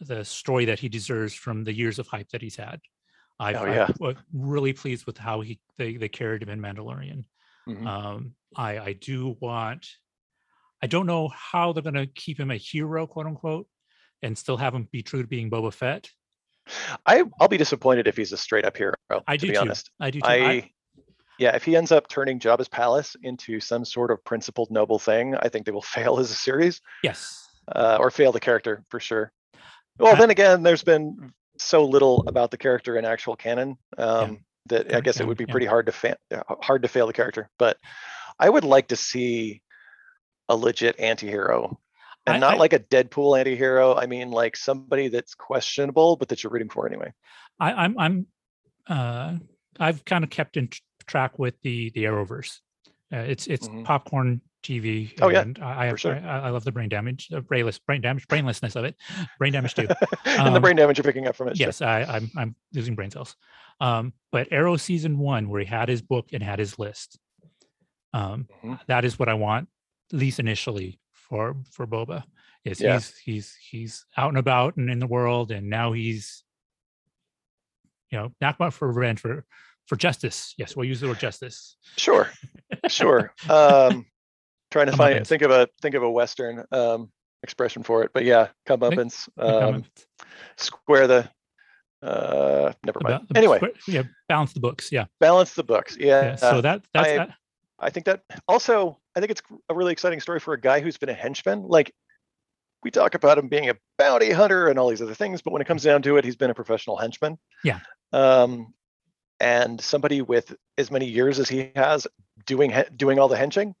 the story that he deserves from the years of hype that he's had. I, Oh, yeah. I'm really pleased with how he they, they carried him in Mandalorian. Mhm. Um, I I do want. I don't know how they're going to keep him a hero, quote unquote, and still have him be true to being Boba Fett. I I'll be disappointed if he's a straight up hero. I to do be too. honest. I do too. I, I- yeah, if he ends up turning Jabba's palace into some sort of principled noble thing, I think they will (laughs) fail as a series, yes. uh, or fail the character for sure. Well, then again, there's been so little about the character in actual canon um, that I guess it would be yeah. pretty hard to fa- hard to fail the character. But I would like to see a legit anti-hero. And I- not I- like a Deadpool anti-hero. I mean, like somebody that's questionable, but that you're rooting for anyway. I, I'm I'm uh I've kind of kept in track with the the Arrowverse. Uh, it's it's Mhm. popcorn TV. Oh, yeah, and I have, sure. I I love the brain damage, uh, brainless brain damage, brainlessness of it, brain damage too. (laughs) and the Um, brain damage you're picking up from it. sure. yes, I, I'm I'm losing brain cells. Um, but Arrow season one, where he had his book and had his list, um, Mhm. that is what I want, at least initially for for Boba. Is Yeah. he's he's he's out and about and in the world, and now he's, you know, not about for revenge for for justice. Yes, we'll use the word justice. Sure, sure. (laughs) Um, trying to find think of a think of a Western um, expression for it, but yeah, comeuppance. Um, square the. Uh, never mind. About- Anyway, square- yeah, balance the books. Yeah, balance the books. Yeah. yeah. So that that's I- uh, I think that also, I think it's a really exciting story for a guy who's been a henchman. Like, we talk about him being a bounty hunter and all these other things, but when it comes down to it, he's been a professional henchman. Yeah. Um, and somebody with as many years as he has doing doing all the henching,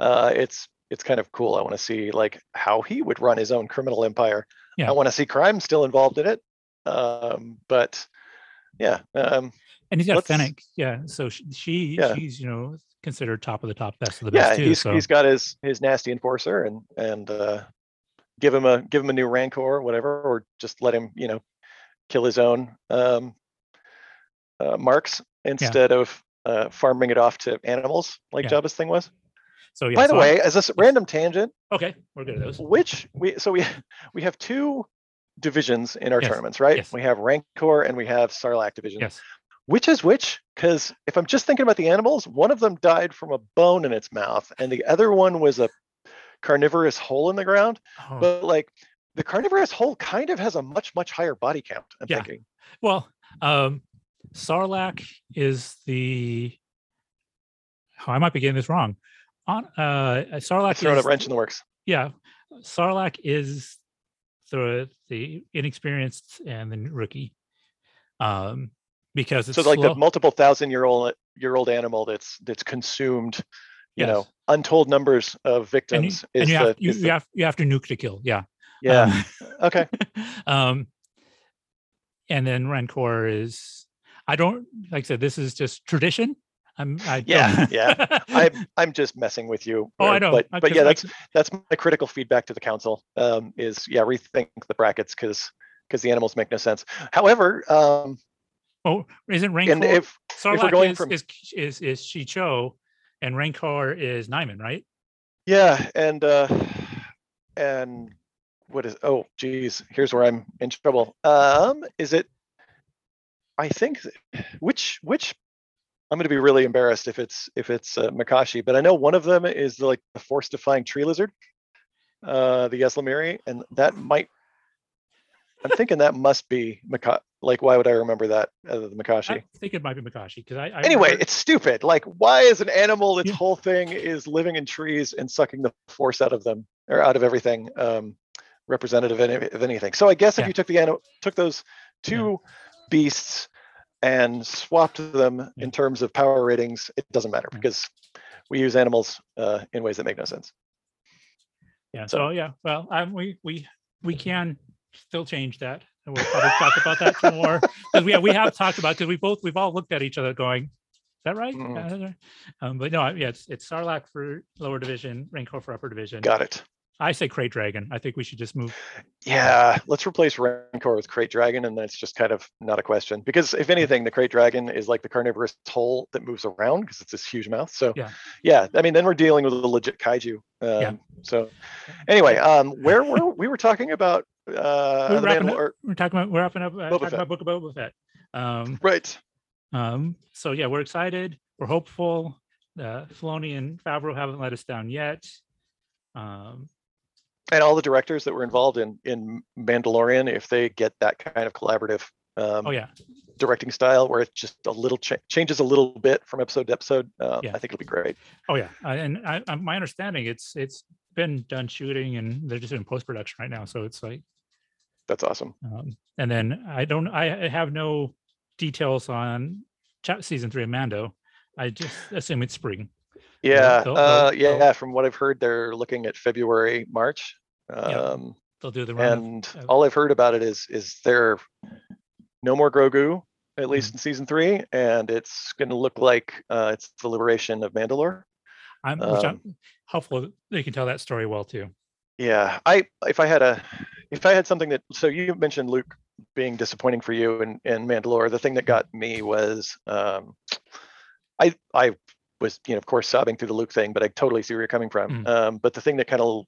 uh, it's it's kind of cool. I want to see like how he would run his own criminal empire. Yeah. I want to see crime still involved in it. Um, but yeah, um, and he's got Fennec. Yeah, so she, she Yeah. she's you know considered top of the top, best of the yeah, best too. he's so he's got his his nasty enforcer and and uh, give him a give him a new rancor or whatever, or just let him you know kill his own um, uh, marks instead of uh, farming it off to animals like Yeah. Jabba's thing was. So yeah. By the so I'm- way, as a random tangent, okay, we're good at those. which we so we (laughs) we have two divisions in our Yes, tournaments, right? yes. We have Rancor and we have Sarlacc division. Yes. Which is which? Because if I'm just thinking about the animals, one of them died from a bone in its mouth, and the other one was a carnivorous hole in the ground. Oh, But like the carnivorous hole kind of has a much, much higher body count, I'm Yeah. thinking. well, um, Sarlacc is the. Oh, I might be getting this wrong. On uh, Sarlacc Throwing a wrench in the works. yeah, Sarlacc is the the inexperienced and the rookie, um, because it's So like slow- the multiple thousand year old year old animal that's that's consumed, you know, untold numbers of and you, victims and you the, have you, you have you have to nuke to kill. Yeah. yeah. (laughs) okay. (laughs) um and then rancor is i don't like i said this is just tradition i'm i Yeah, (laughs) yeah. (laughs) I'm I'm just messing with you. oh i know But but yeah, that's that's my critical feedback to the council. Um, is yeah, rethink the brackets because because the animals make no sense. However, um, oh isn't rancor and if Sarlacc going is, from- is is is Shii-Cho and rancor is Niman, right Yeah, and uh and what is oh geez, here's where I'm in trouble. Um is it I think which which I'm going to be really embarrassed if it's if it's uh, Makashi, but I know one of them is the, like the force defying tree lizard, uh the ysalamiri, and that might I'm thinking that must be Maka like why would I remember that other than Makashi? i think it might be makashi because i, I anyway, remember- it's stupid. Like, why is an animal its Yeah. whole thing is living in trees and sucking the force out of them or out of everything um, representative of, any, of anything? So I guess if Yeah. you took the animal, took those two beasts and swapped them in terms of power ratings, it doesn't matter because we use animals uh, in ways that make no sense. yeah so- yeah well we we we can still change that and we'll probably talk about that some more (laughs) because we, we have talked about because we both we've all looked at each other going is that right? Mm. Um, but no, yeah, it's it's Sarlacc for lower division, Rancor for upper division. Got it. I say Krayt Dragon. I think we should just move. Yeah, let's replace Rancor with Krayt Dragon, and then it's just kind of not a question. Because if anything, the Krayt Dragon is like the carnivorous hole that moves around because it's this huge mouth. So Yeah. yeah, I mean, then we're dealing with a legit kaiju. Um, Yeah. So anyway, um, (laughs) where were we were talking about? Uh, We're wrapping Mandalor- We're talking about we're wrapping up uh, talking Fett. about Book of Boba Fett. Um, right. um, so yeah, we're excited. We're hopeful. Uh, Filoni and Favreau haven't let us down yet. Um, and all the directors that were involved in in Mandalorian, if they get that kind of collaborative um, oh yeah, directing style where it just a little cha- changes a little bit from episode to episode, uh, Yeah. I think it'll be great. oh yeah. I, and I, I, my understanding, it's it's been done shooting and they're just in post production right now. So it's like, That's awesome. um, and then I don't, I have no details on chat season three of Mando. I just assume it's spring. Yeah, uh, they'll- yeah. From what I've heard, they're looking at February, March. Um, They'll do the run. and of- all I've heard about it is is there no more Grogu at Mm-hmm. least in season three, and it's going to look like uh, it's the liberation of Mandalore. I'm, which um, I'm hopeful they can tell that story well too. Yeah, I if I had a if I had something that so you mentioned Luke being disappointing for you and in Mandalore. The thing that got me was um I I was you know of course sobbing through the Luke thing, but I totally see where you're coming from. Mm. Um, but the thing that kind of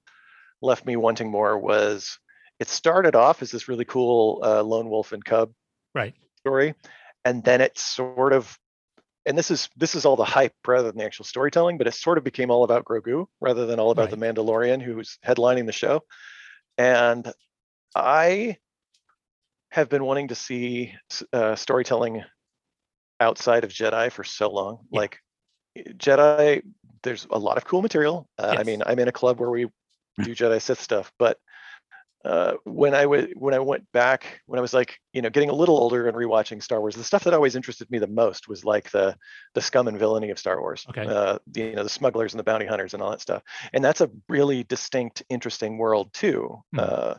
left me wanting more was it started off as this really cool uh, lone wolf and cub Right. story, and then it sort of and this is this is all the hype rather than the actual storytelling, but it sort of became all about Grogu rather than all about the Mandalorian who's headlining the show. And I have been wanting to see uh, storytelling outside of Jedi for so long. Yeah. Like Jedi, there's a lot of cool material. Uh, I mean, I'm in a club where we do Jedi Sith stuff, but uh, when I w- when I went back, when I was like, you know, getting a little older and rewatching Star Wars, the stuff that always interested me the most was like the the scum and villainy of Star Wars. Okay. Uh, the, you know, the smugglers and the bounty hunters and all that stuff. And that's a really distinct, interesting world too. Hmm. Uh,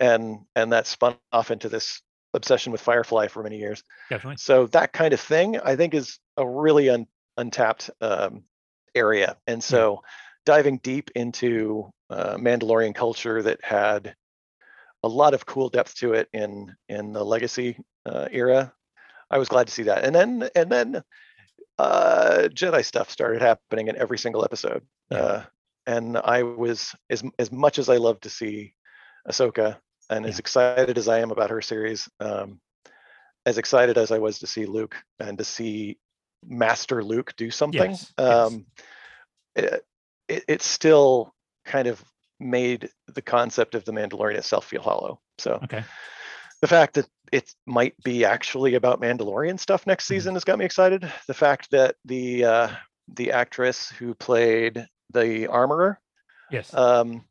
and and that spun off into this obsession with Firefly for many years. Definitely. So that kind of thing, I think, is a really un, untapped um, area. And so, diving deep into uh, Mandalorian culture that had a lot of cool depth to it in in the Legacy uh, era, I was glad to see that. And then and then uh, Jedi stuff started happening in every single episode. Yeah. Uh, and I was as as much as I love to see Ahsoka, and as excited as I am about her series, um, as excited as I was to see Luke and to see Master Luke do something, Yes, yes. um, it, it, it still kind of made the concept of the Mandalorian itself feel hollow. So Okay. the fact that it might be actually about Mandalorian stuff next Mhm. season has got me excited. The fact that the uh, the actress who played the armorer Yes. um,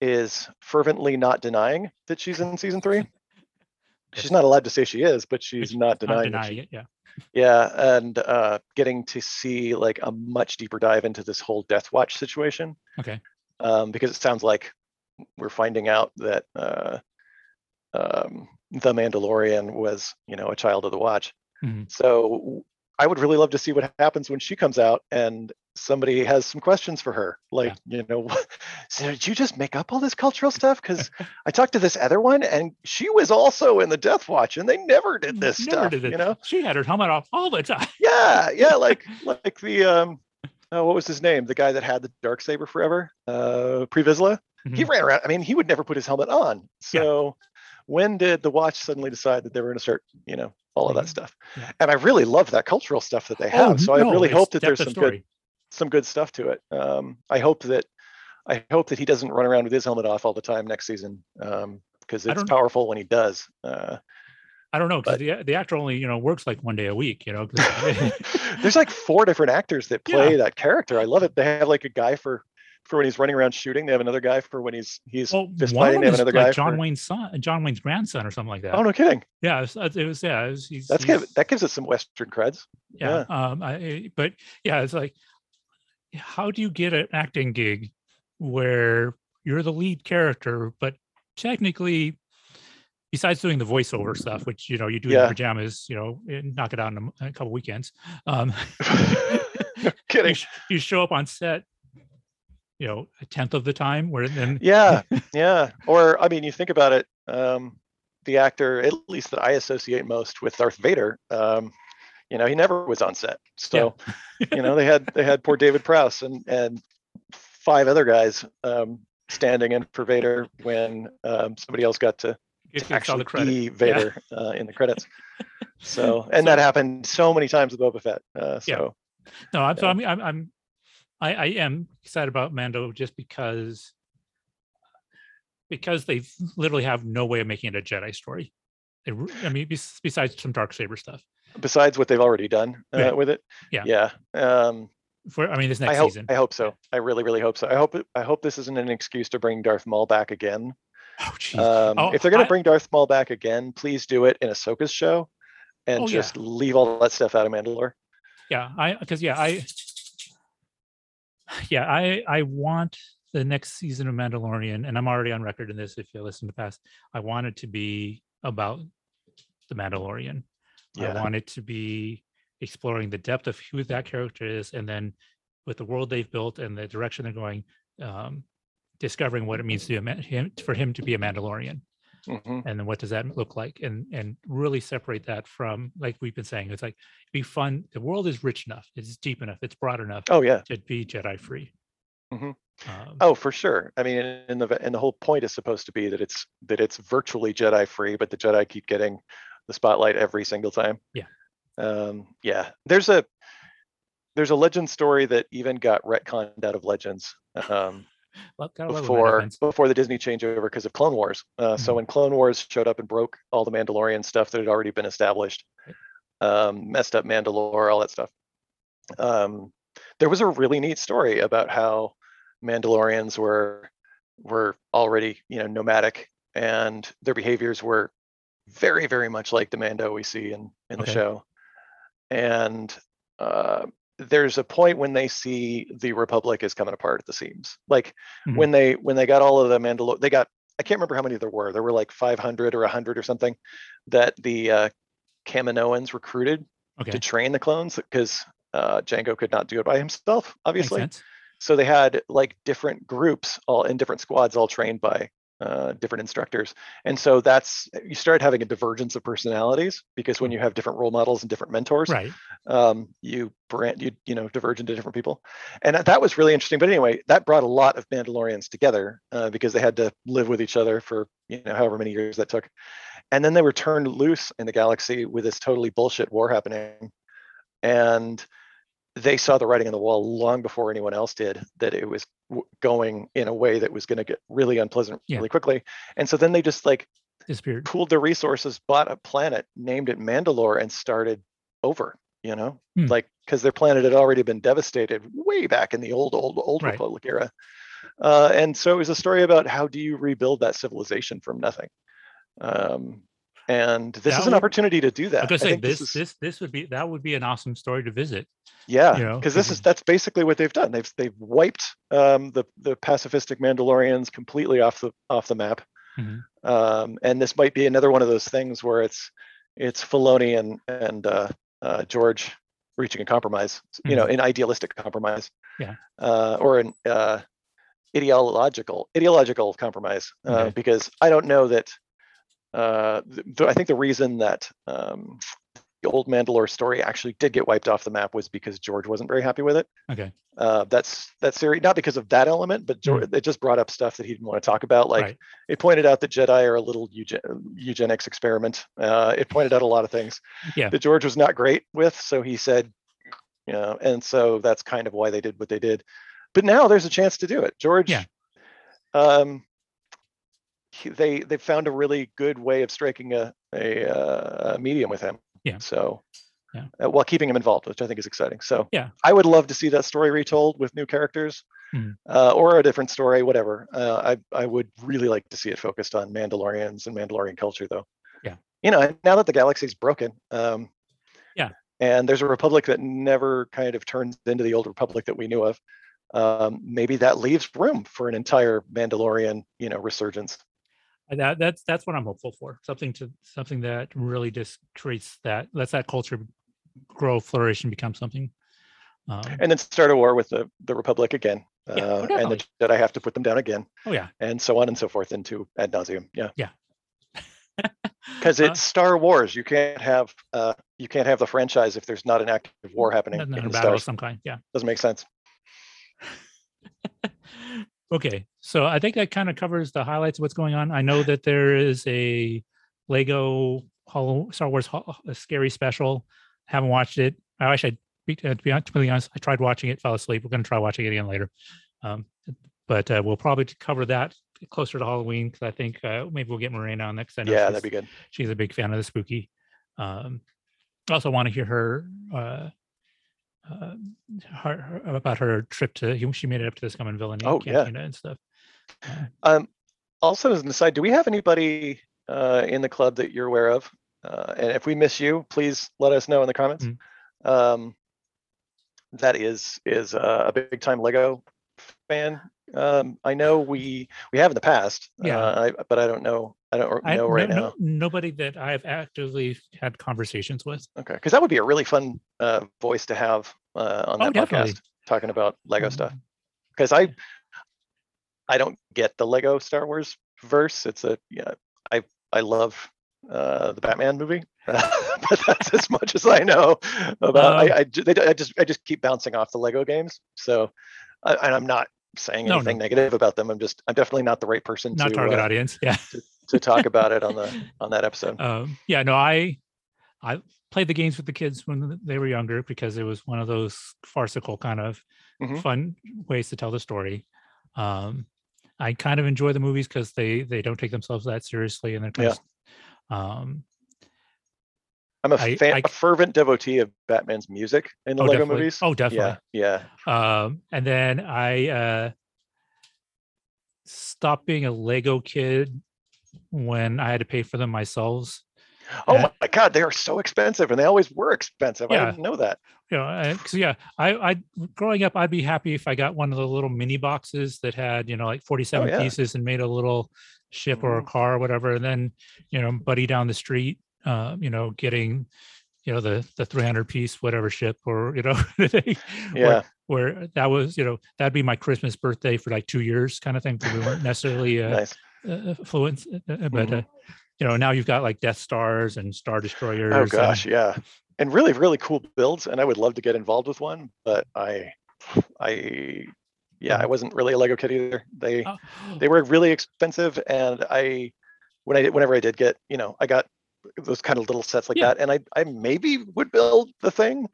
is fervently not denying that she's in season three. (laughs) She's not allowed to say she is, but she's not denying. denying it. Yeah. Yeah, and uh, getting to see like a much deeper dive into this whole Death Watch situation Okay. um, because it sounds like we're finding out that uh, um, the Mandalorian was, you know, a child of the Watch. Mhm. So I would really love to see what happens when she comes out and somebody has some questions for her, like, you know, (laughs) so did you just make up all this cultural stuff? Because I talked to this other one and she was also in the Death Watch and they never did this Never stuff, did it. you know? She had her helmet off all the time. (laughs) Yeah, yeah, like (laughs) like the um, uh, what was his name? The guy that had the dark saber forever, uh, Pre Vizsla. He ran around. I mean, he would never put his helmet on. Yeah. So, when did the watch suddenly decide that they were going to start, you know, all of that stuff? Yeah. And I really love that cultural stuff that they have. Oh, so I really hope that there's some good some good stuff to it. Um, I hope that I hope that he doesn't run around with his helmet off all the time next season because I it's powerful when he does. Uh, I don't know because the the actor only you know works like one day a week. You know, (laughs) (laughs) There's like four different actors that Yeah. play that character. I love it. They have like a guy for for when he's running around shooting. They have another guy for when he's he's well, fist fighting. They have another like guy John for. Wayne's son, John Wayne's grandson, or something like that. Oh no, kidding. Yeah, it was, it was yeah. It was, he's, That's he's, give, that gives it some Western creds. yeah. Um, I, but yeah, it's like, how do you get an acting gig where you're the lead character, but technically besides doing the voiceover stuff, which you know you do in your pajamas, you know, and knock it out in a couple weekends. Um, (laughs) no (laughs) you, kidding. sh- you show up on set, you know, a tenth of the time. Where then, Yeah, (laughs) yeah. Or I mean, you think about it. Um, the actor, at least that I associate most with Darth Vader, um, you know, he never was on set. So, you know, they had they had poor David Prowse and and five other guys um, standing in for Vader when um, somebody else got to to actually the credit. be Yeah. Vader uh, in the credits. (laughs) So, and that happened so many times with Boba Fett. Uh, Yeah. so, No, I'm, so Yeah. I'm, I'm, I, I am excited about Mando just because, because they literally have no way of making it a Jedi story. Re- I mean, besides some dark saber stuff. besides what they've already done uh, Right. with it, Yeah. yeah. Um, For I mean, this I next hope season. I hope so. I really, really hope so. I hope I hope this isn't an excuse to bring Darth Maul back again. oh, jeez. Um, Oh, if they're gonna bring Darth Maul back again, please do it in Ahsoka's show, and Oh, yeah. just leave all that stuff out of Mandalore. yeah, I because yeah, I, yeah, I I want the next season of Mandalorian, and I'm already on record in this. If you listen to past, I want it to be about the Mandalorian. I Yeah. want it to be exploring the depth of who that character is, and then with the world they've built and the direction they're going, um, discovering what it means to be a man, him, for him to be a Mandalorian, Mhm. and then what does that look like, and and really separate that from like we've been saying, it's like be fun. The world is rich enough, it's deep enough, it's broad enough Oh yeah. to be Jedi free. Mhm. Um, Oh, for sure. I mean, and the and the whole point is supposed to be that it's that it's virtually Jedi free, but the Jedi keep getting the spotlight every single time. Yeah. Um, yeah. There's a there's a legend story that even got retconned out of Legends um, (laughs) love before before the Disney changeover because of Clone Wars. Uh, So Mhm. when Clone Wars showed up and broke all the Mandalorian stuff that had already been established, um, messed up Mandalore, all that stuff. Um, there was a really neat story about how Mandalorians were were already you know nomadic and their behaviors were very very much like the Mando we see in in the show, and uh, there's a point when they see the Republic is coming apart at the seams, like Mhm. when they when they got all of the Mandalor they got I can't remember how many there were. There were like 500 or 100 or something that the uh, Kaminoans recruited Okay, to train the clones because uh, Jango could not do it by himself, obviously. So they had like different groups, all in different squads, all trained by uh, different instructors. And so that's you start having a divergence of personalities because when you have different role models and different mentors, Right. um, you brand you you know diverge into different people, and that- that was really interesting. But anyway, that brought a lot of Mandalorians together uh, because they had to live with each other for you know however many years that took, and then they were turned loose in the galaxy with this totally bullshit war happening, and they saw the writing on the wall long before anyone else did that it was w- going in a way that was going to get really unpleasant Yeah. really quickly, and so then they just like Disappeared. pooled their resources, bought a planet, named it Mandalore, and started over. You know, Hmm. like because their planet had already been devastated way back in the old, old, old Right. Republic era. Uh, and so it was a story about how do you rebuild that civilization from nothing. Um, and this That is an would- opportunity to do I that. was gonna say think this is- this this would be that would be an awesome story to visit. yeah, you know, because this is that's basically what they've done. They've they've wiped um, the the pacifistic Mandalorians completely off the off the map. Mhm. Um, and this might be another one of those things where it's it's Filoni and and uh, uh, George reaching a compromise, you know, an idealistic compromise, Mm-hmm. Yeah. uh, or an uh, ideological ideological compromise, uh, Okay. because I don't know that. Uh, th- I think the reason that um, the old Mandalore story actually did get wiped off the map was because George wasn't very happy with it. Okay. Uh, that's that's series not because of that element, but George, it just brought up stuff that he didn't want to talk about. Like right. it pointed out that Jedi are a little eugen- eugenics experiment. Uh, it pointed out a lot of things Yeah. that George was not great with, so he said, you know, and so that's kind of why they did what they did. But now there's a chance to do it. George, Yeah. um, they they found a really good way of striking a a, uh, a medium with him. Yeah. So. Yeah. Uh, while keeping him involved, which I think is exciting. So Yeah. I would love to see that story retold with new characters Mhm. uh, or a different story, whatever. Uh, I I would really like to see it focused on Mandalorians and Mandalorian culture, though. Yeah. You know, and now that the galaxy's broken, um, Yeah. and there's a republic that never kind of turns into the old republic that we knew of. Um, maybe that leaves room for an entire Mandalorian, you know, resurgence. That that's that's what I'm hopeful for. Something to something that really just creates that lets that culture grow, flourish, and become something. Um, and then start a war with the the Republic again, Yeah, oh, uh, and that I have to put them down again, oh yeah, and so on and so forth into ad nauseum. Yeah, Yeah. (laughs) because Uh, it's Star Wars. You can't have uh, you can't have the franchise if there's not an active war happening another in the battle of stars. some kind. Yeah. Doesn't make sense. (laughs) okay, so I think that kind of covers the highlights of what's going on. I know that there is a Lego Hollow Star Wars Hol- a scary special. Haven't watched it. I wish I'd be, uh, to be completely honest. I tried watching it, fell asleep. We're going to try watching it again later. Um, but uh, we'll probably cover that closer to Halloween because I think uh, maybe we'll get Marina on next. I Yeah, that'd be good. she's a big fan of the spooky. Um, I also want to hear her, uh, uh, her, about her trip to. She made it up to the Scum and Villainy Oh, yeah. And stuff. Uh, Um, also, as an aside, do we have anybody uh, in the club that you're aware of? Uh, and if we miss you, please let us know in the comments. Mm. Um, that is is uh, a big time Lego fan. Um, I know we we have in the past. Yeah. Uh, I, but I don't know. I don't know no, right no- now. nobody that I've actively had conversations with. Okay, because that would be a really fun uh, voice to have uh, on Oh, that definitely. podcast talking about Lego stuff. Um, Because I I don't get the Lego Star Wars verse. It's a yeah. I I love uh, the Batman movie, (laughs) but that's as much as I know about. Um, I I, they, I just I just keep bouncing off the Lego games. So, I, and I'm not saying No, anything no. negative about them. I'm just I'm definitely not the right person Not to target uh, audience. Yeah. to talk about it on the (laughs) on that episode. um, yeah, no, I I played the games with the kids when they were younger because it was one of those farcical kind of Mhm. fun ways to tell the story. Um, I kind of enjoy the movies because they they don't take themselves that seriously and they're kind of, um, I'm a, I- fan, I- a fervent devotee of Batman's music in the oh, Lego definitely. movies. Oh, definitely. Yeah, yeah. Um, and then I uh, stopped being a Lego kid when I had to pay for them myself. Oh my god, they are so expensive, and they always were expensive. I didn't know that. you know, because yeah, I, I growing up, I'd be happy if I got one of the little mini boxes that had, you know, like 47 yeah. pieces and made a little ship or a Mhm. car or whatever. And then, you know, buddy down the street, uh, you know, getting, you know, the the 300 piece whatever ship or you know, (laughs) Yeah, where, where that was, you know, that'd be my Christmas birthday for like two years kind of thing. We weren't necessarily uh, nice. uh, fluent, uh, uh, but Mhm. uh, you know, now you've got like Death Stars and Star Destroyers. Oh and- gosh, yeah, and really, really cool builds. And I would love to get involved with one, but I, I, yeah, I wasn't really a Lego kid either. They Oh, they were really expensive, and I, when I did, whenever I did get, you know, I got those kind of little sets like Yeah. that, and I I maybe would build the thing.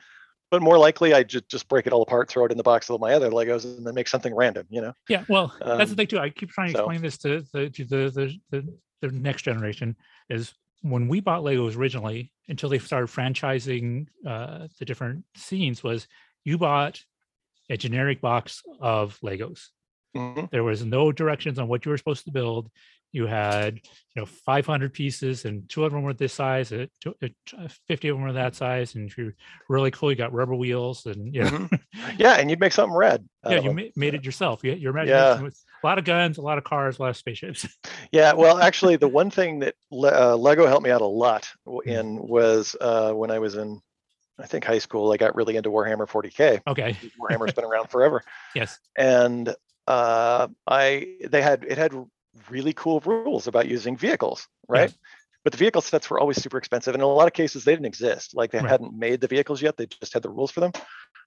But more likely, I just just break it all apart, throw it in the box with my other Legos, and then make something random. You know? Yeah, well, that's the Um, thing too. I keep trying to so- explain this to the to the the, the the next generation is when we bought Legos originally, until they started franchising uh, the different scenes, was you bought a generic box of Legos. Mhm. There was no directions on what you were supposed to build. You had, you know, 500 pieces, and two of them were this size, uh, uh, uh, 50 of them were that size. And if you're really cool, you got rubber wheels, and you know, Mhm. (laughs) Yeah, and you'd make something red yeah, you ma- made it yourself. You, your Yeah. imagination was a lot of guns, a lot of cars, a lot of spaceships. (laughs) Yeah, well, actually, the one thing that Le- uh, Lego helped me out a lot Mm. in was uh, when I was in, I think high school. I got really into Warhammer 40k. okay. Warhammer's been around forever, (laughs) Yes. and uh, I they had it had really cool rules about using vehicles, right? But the vehicle sets were always super expensive, and in a lot of cases they didn't exist. Like they Right. hadn't made the vehicles yet; they just had the rules for them,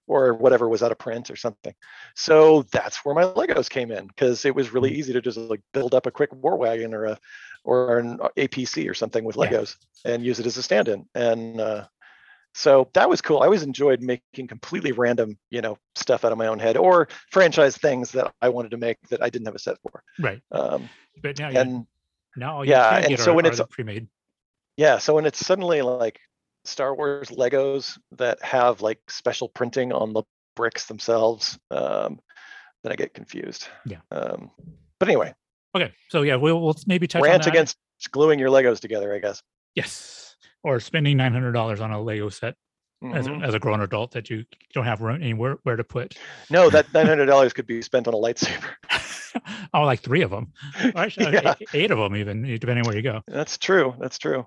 or whatever was out of print or something. So that's where my Legos came in because it was really Mm. easy to just like build up a quick war wagon or a or an APC or something with Yeah. Legos and use it as a stand-in. And uh, so that was cool. I always enjoyed making completely random, you know, stuff out of my own head or franchise things that I wanted to make that I didn't have a set for. Right. Um, But now, you, and now yeah, and get so are, when it's- pre-made. yeah, so when it's suddenly like Star Wars Legos that have like special printing on the bricks themselves, um, then I get confused. Yeah. Um, but anyway, Okay. So yeah, we'll we'll maybe touch on rant against gluing your Legos together, I guess. Yes. Or spending nine hundred dollars on a Lego set. as, a, Mhm. as a grown adult that you don't have room anywhere where to put. No, that nine hundred dollars could be spent on a lightsaber. (laughs) oh, like three of them, (laughs) actually, Yeah. eight, eight of them, even depending where you go. That's true. That's true.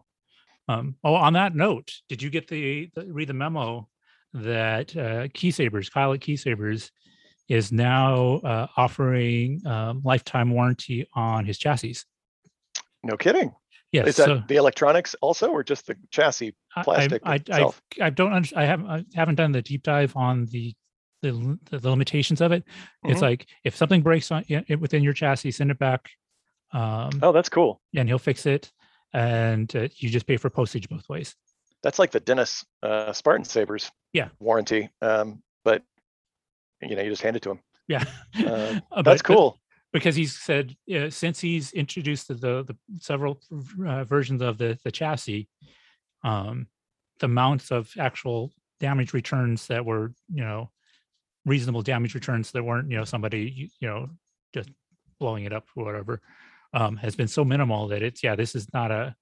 Um, oh, on that note, did you get the, the read the memo that uh, Key Sabers, Kyle at Key Sabers, is now uh, offering um, lifetime warranty on his chassis? No kidding. Yes, Is that so the electronics also, or just the chassis? I- I- plastic I, I, itself? I, don't. under- I haven't. I haven't done the deep dive on the the, the limitations of it. It's Mhm. like if something breaks on i- i- within your chassis, send it back, um, Oh, that's cool. and he'll fix it, and uh, you just pay for postage both ways. That's like the Dennis uh, Spartan Sabers. Yeah. Warranty. Um, but you know, you just hand it to him. Yeah, (laughs) Uh, Uh, but- that's cool. Because he's said uh, since he's introduced the the, several uh, versions of the the chassis, um, the amounts of actual damage returns that were you know reasonable damage returns that weren't you know somebody you, know just blowing it up or whatever um, has been so minimal that it's yeah this is not a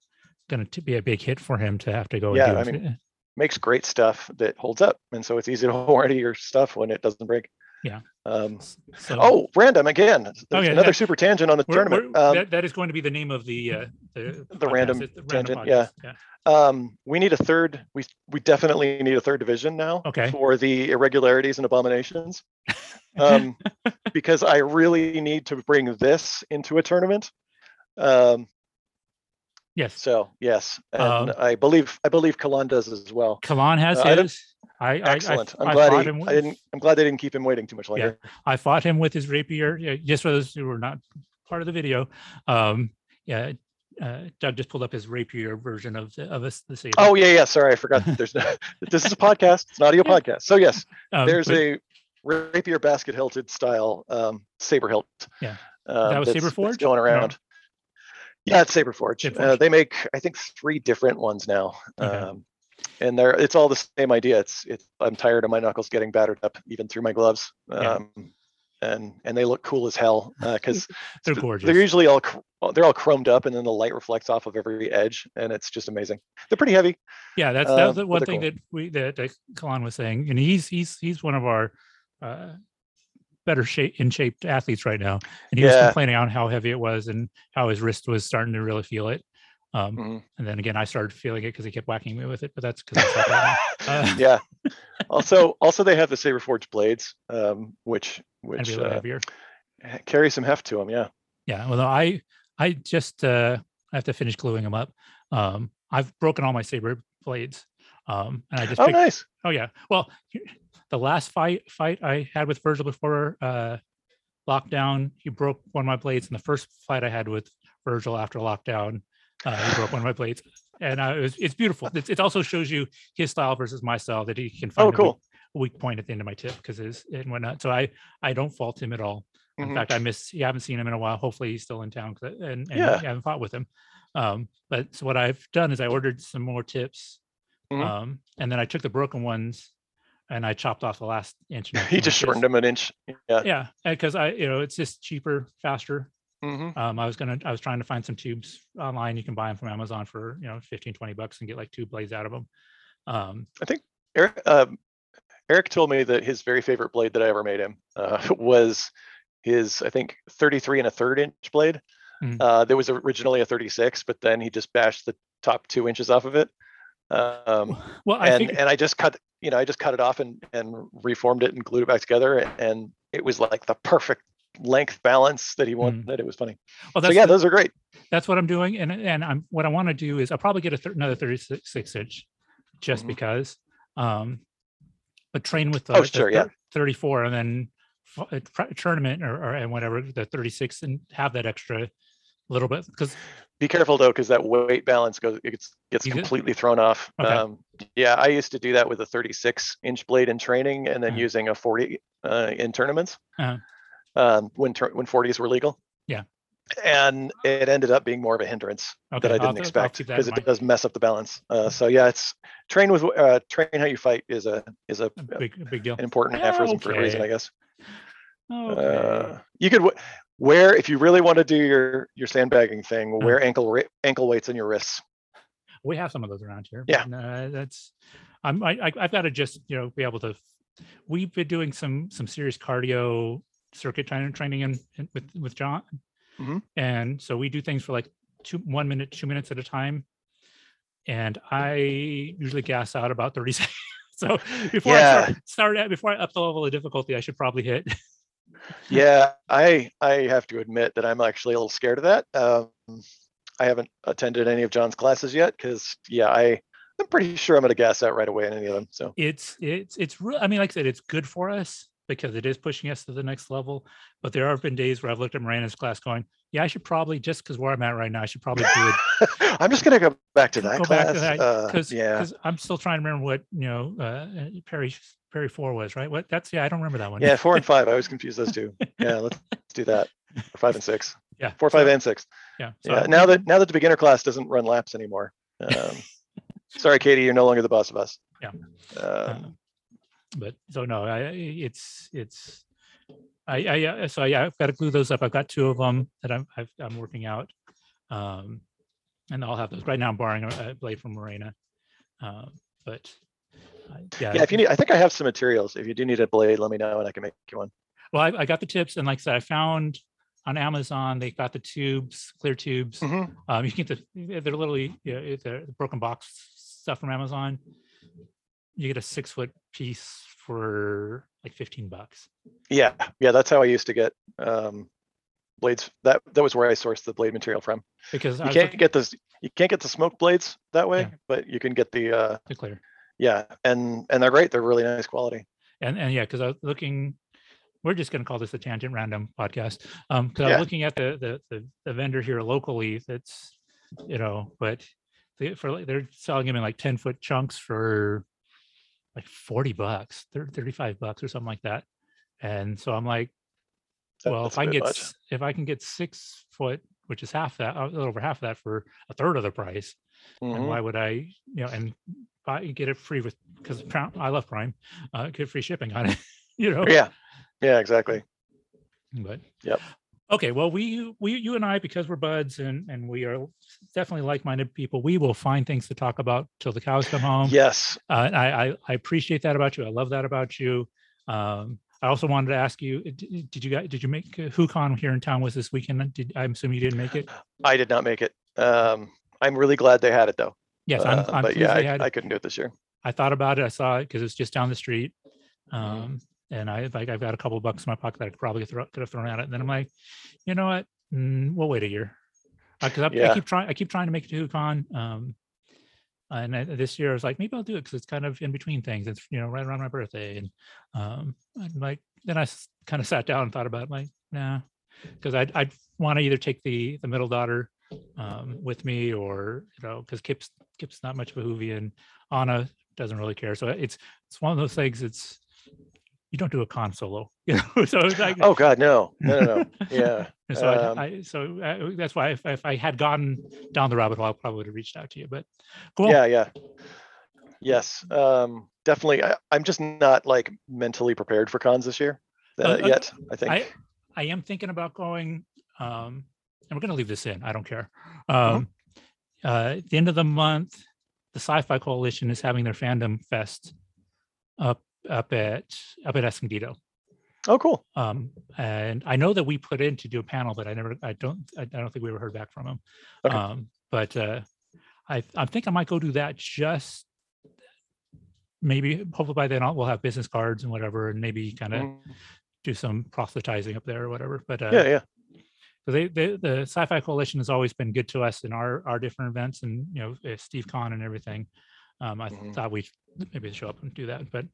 going to be a big hit for him to have to go Yeah, and do I it. mean, Makes great stuff that holds up, and so it's easy to (laughs) warranty your stuff when it doesn't break. Yeah. Um, so oh, random again. There's another that- super tangent on the we're- tournament. we're- Um, that, that is going to be the name of the uh, the, The podcast, random the tangent, yeah. podcast, um, we need a third. We we definitely need a third division now Okay. for the irregularities and abominations. Um, (laughs) because I really need to bring this into a tournament. Um, yes so yes, and Um, I believe I believe Kalan does as well. Kalan has Uh, his. I, I, Excellent. I, am glad he, him with, I didn't. I'm glad they didn't keep him waiting too much longer. I fought him with his rapier. yeah, Just for those who were not part of the video, um, yeah, uh, Doug just pulled up his rapier version of the, of us the saber. Oh yeah, yeah. Sorry, I forgot. That there's no. (laughs) this is a podcast. It's an audio (laughs) Yeah. podcast. So yes, Um, there's but a rapier basket hilted style um, saber hilt. Yeah. Um, That was Saber Forge? going around. Yeah, it's Saber Forge. Saber Uh, they make I think three different ones now. Okay. Um, and they're it's all the same idea. It's it's I'm tired of my knuckles getting battered up even through my gloves. Yeah. Um, and and they look cool as hell because (laughs) they're gorgeous. they're usually all they're all chromed up and then the light reflects off of every edge and it's just amazing. They're pretty heavy. yeah, that's uh, that was the one thing cool. that we that, that Kalan was saying, and he's he's he's one of our uh, better shape in shaped athletes right now, and he was complaining on how heavy it was and how his wrist was starting to really feel it. Um, Mhm. And then again, I started feeling it because he kept whacking me with it, but that's because I suck right. Uh, yeah. (laughs) Also, also they have the Saber Forge blades, um, which which be a little uh, heavier. carry some heft to them. Yeah. Yeah, well, no, I I just uh, I have to finish gluing them up. Um, I've broken all my saber blades, um, and I just Oh, picked, nice. oh yeah. Well, the last fight fight I had with Virgil before uh, lockdown, he broke one of my blades, In the first fight I had with Virgil after lockdown, uh, he broke one of my blades, and uh, it was, it's beautiful. It's, it also shows you his style versus my style that he can find Oh, a weak- a weak point at the end of my tip because his and whatnot. So I I don't fault him at all. In Mhm. fact, I miss you haven't seen him in a while. Hopefully, he's still in town. I- and, and Yeah. I haven't fought with him. Um, but so what I've done is I ordered some more tips, Mhm. um, and then I took the broken ones and I chopped off the last inch. (laughs) he just shortened them an inch. Yeah. Yeah, because I you know it's just cheaper, faster. hmm Um, I was gonna I was trying to find some tubes online. You can buy them from Amazon for you know 15, 20 bucks and get like two blades out of them. Um, I think Eric, um, Eric told me that his very favorite blade that I ever made him uh, (laughs) was his, I think, 33 and a third inch blade. Mhm. Uh, there was originally a 36, but then he just bashed the top two inches off of it. Um, well, I and think and I just cut, you know, I just cut it off and and reformed it and glued it back together, and it was like the perfect length balance that he wanted. It was funny. well, So yeah, the- those are great. that's what I'm doing, and and I'm what I want to do is I'll probably get a thir- another 36 inch, just Mhm. because. Um, but train with the, Oh, the sure, yeah. 34, and then a tournament or, or and whatever the 36, and have that extra little bit because Be careful though, because that weight balance goes it gets gets completely thrown off. Okay. Um, yeah, I used to do that with a 36 inch blade in training, and then Uh-huh. using a 40 uh, in tournaments Uh-huh. um, when when 40s were legal. Yeah. And it ended up being more of a hindrance okay, that I didn't to- expect because it does mess up the balance. Uh, so yeah, it's train with uh, train how you fight is a is a, A big a big deal. an important aphorism for a reason. I guess. Okay. Uh, you could wear if you really want to do your your sandbagging thing, Uh-huh. wear ankle ankle weights on your wrists. we have some of those around here. Yeah. but, uh, that's I'm I, I've got to just you know be able to. We've been doing some some serious cardio circuit training training in, in with with John, Mhm. and so we do things for like two one minute two minutes at a time, and I usually gas out about thirty (laughs) seconds. So before I start, start at before I up the level of difficulty, I should probably hit. Yeah, I I have to admit that I'm actually a little scared of that. Um, I haven't attended any of John's classes yet because yeah, I I'm pretty sure I'm gonna gas out right away in any of them. So it's it's it's real i mean like i said it's good for us because it is pushing us to the next level but there have been days where i've looked at Miranda's class going yeah i should probably just because where i'm at right now i should probably do it (laughs) I'm just gonna go back to that go class. back to that uh, because yeah, i'm still trying to remember what you know uh, perry parry four was right what that's yeah i don't remember that one yeah, four and five. I always confuse those two. (laughs) Yeah, let's, let's do that. Or five and six. yeah Four, five, and six. yeah so Yeah. Now that (laughs) now that the beginner class doesn't run laps anymore. Um, sorry, Katie, you're no longer the boss of us. Yeah. Um, um, but so no i I- it's it's i i uh, so yeah i've got to glue those up i've got two of them that i'm I've, i'm working out um and i'll have those right now i'm borrowing a, blade from morena um but uh, yeah, yeah, if you need, I think I have some materials. If you do need a blade, let me know and I can make you one. well I, I got the tips and like i said i found on amazon they got the tubes clear tubes Mhm. um you can get the they're literally yeah, it's a broken box stuff from amazon you get a six foot piece for like 15 bucks Yeah, yeah, that's how I used to get um, blades. That that was where I sourced the blade material from. because You was can't looking- get this. You can't get the smoke blades that way, Yeah. but you can get the uh, the clear yeah, and and they're great. They're really nice quality. and and yeah because i was looking we're just going to call this the tangent random podcast um because i'm looking at the, the the the vendor here locally that's you know but they, for like they're selling them in like 10 foot chunks for like 40 bucks 30, 35 bucks or something like that and so i'm like well that's if i can get much. if i can get six foot which is half that a little over half of that for a third of the price and Mhm. why would I, you know, and buy get it free with because I love Prime, uh, get free shipping on it, (laughs) you know. Yeah, yeah, exactly. But Yep. Okay, well, we we you and I because we're buds and and we are definitely like-minded people. We will find things to talk about till the cows come home. Yes. Uh, I, I I appreciate that about you. I love that about you. Um, I also wanted to ask you: Did you guys did you make uh, WhoCon here in town? Was this weekend? Did I'm assuming you didn't make it? I did not make it. Um, I'm really glad they had it though. Yes. Uh, I'm but yeah, I, had- I couldn't do it this year. I thought about it. I saw it because it's just down the street. Mm-hmm. Um, and I like I've got a couple of bucks in my pocket that I could probably throw, could have thrown at it. And then I'm like, you know what? Mm, we'll wait a year because I, I Yeah. keep trying. I keep trying to make it to WhoCon. Um, and I, this year I was like, maybe I'll do it because it's kind of in between things. It's you know right around my birthday, and um, I'm like then I kind of sat down and thought about it, like, nah, because I'd I'd want to either take the the middle daughter um, with me or you know because Kip's Kip's not much of a Whovian. Anna doesn't really care. So it's it's one of those things. It's you don't do a con solo, (laughs) you know. so like (laughs) Oh God, no, no, no, no. Yeah. (laughs) so um, I, I so uh, that's why if, if I had gone down the rabbit hole, I probably would have reached out to you. But cool. Yeah, yeah. Yes, um, definitely. I, I'm just not like mentally prepared for cons this year uh, Uh, uh, yet. I think. I I am thinking about going. Um, and we're going to leave this in. I don't care. Mm-hmm. Uh, at the end of the month, the Sci-Fi Coalition is having their fandom fest up up at up at Escondido. oh, cool. Um, and I know that we put in to do a panel, but I never, I don't, I, I don't think we ever heard back from him. Okay. Um, but uh, I, I think I might go do that. Just maybe, hopefully by then I'll, we'll have business cards and whatever, and maybe kind of Mhm. do some proselytizing up there or whatever. But uh, Yeah, yeah. So they, they, the Sci-Fi Coalition has always been good to us in our our different events, and you know, uh, Steve Kahn and everything. Um, I Mhm. thought we maybe show up and do that, but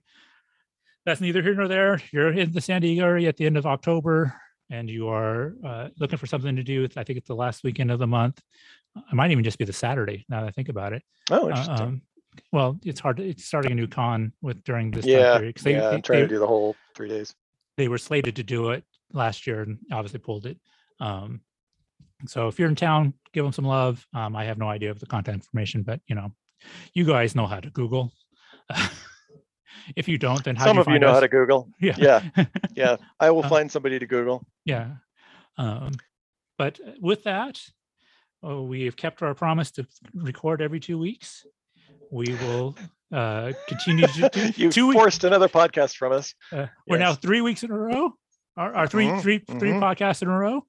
that's neither here nor there. You're in the San Diego area at the end of October, and you are uh, looking for something to do. I think it's the last weekend of the month. It might even just be the Saturday. Now that I think about it. Oh, Uh, interesting. um, well, it's hard. To, it's starting a new con with during this time yeah, period 'cause they, yeah. they, I'm trying they- to do the whole three days. they were slated to do it last year and obviously pulled it. Um, so if you're in town, give them some love. Um, I have no idea of the contact information, but you know, you guys know how to Google. (laughs) if you don't, then how Some do you of you know us? how to Google. (laughs) Yeah, Yeah, (laughs) yeah. I will Uh, find somebody to Google. yeah. Um, but with that, oh, we have kept our promise to record every two weeks. we will uh, continue to do You two weeks. forced another podcast from us. Uh, we're now three weeks in a row. Our, our 3 Mhm, three- three mhm. podcasts in a row.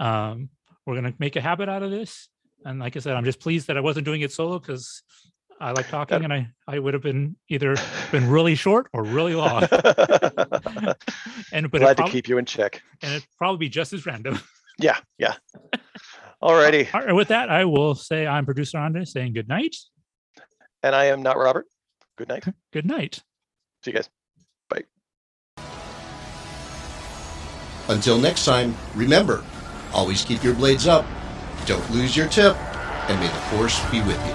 Um, we're gonna make a habit out of this. And like I said, I'm just pleased that I wasn't doing it solo because I like talking, That- and I I would have been either been really short or really long. (laughs) (laughs) and but Glad it to keep you in check. and it'd probably be just as random. (laughs) Yeah, yeah. Alrighty. All right, with that, I will say I'm producer Andres saying good night. And I am not Robert. Good night. Good night. See you guys. Bye. Until next time, remember always keep your blades up, don't lose your tip, and may the force be with you.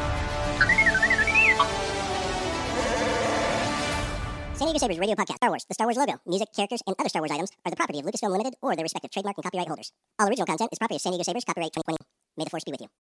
San Diego Sabres Radio Podcast, Star Wars, the Star Wars logo, music, characters, and other Star Wars items are the property of Lucasfilm Limited or their respective trademark and copyright holders. All original content is property of San Diego Sabres, copyright 2020. May the force be with you.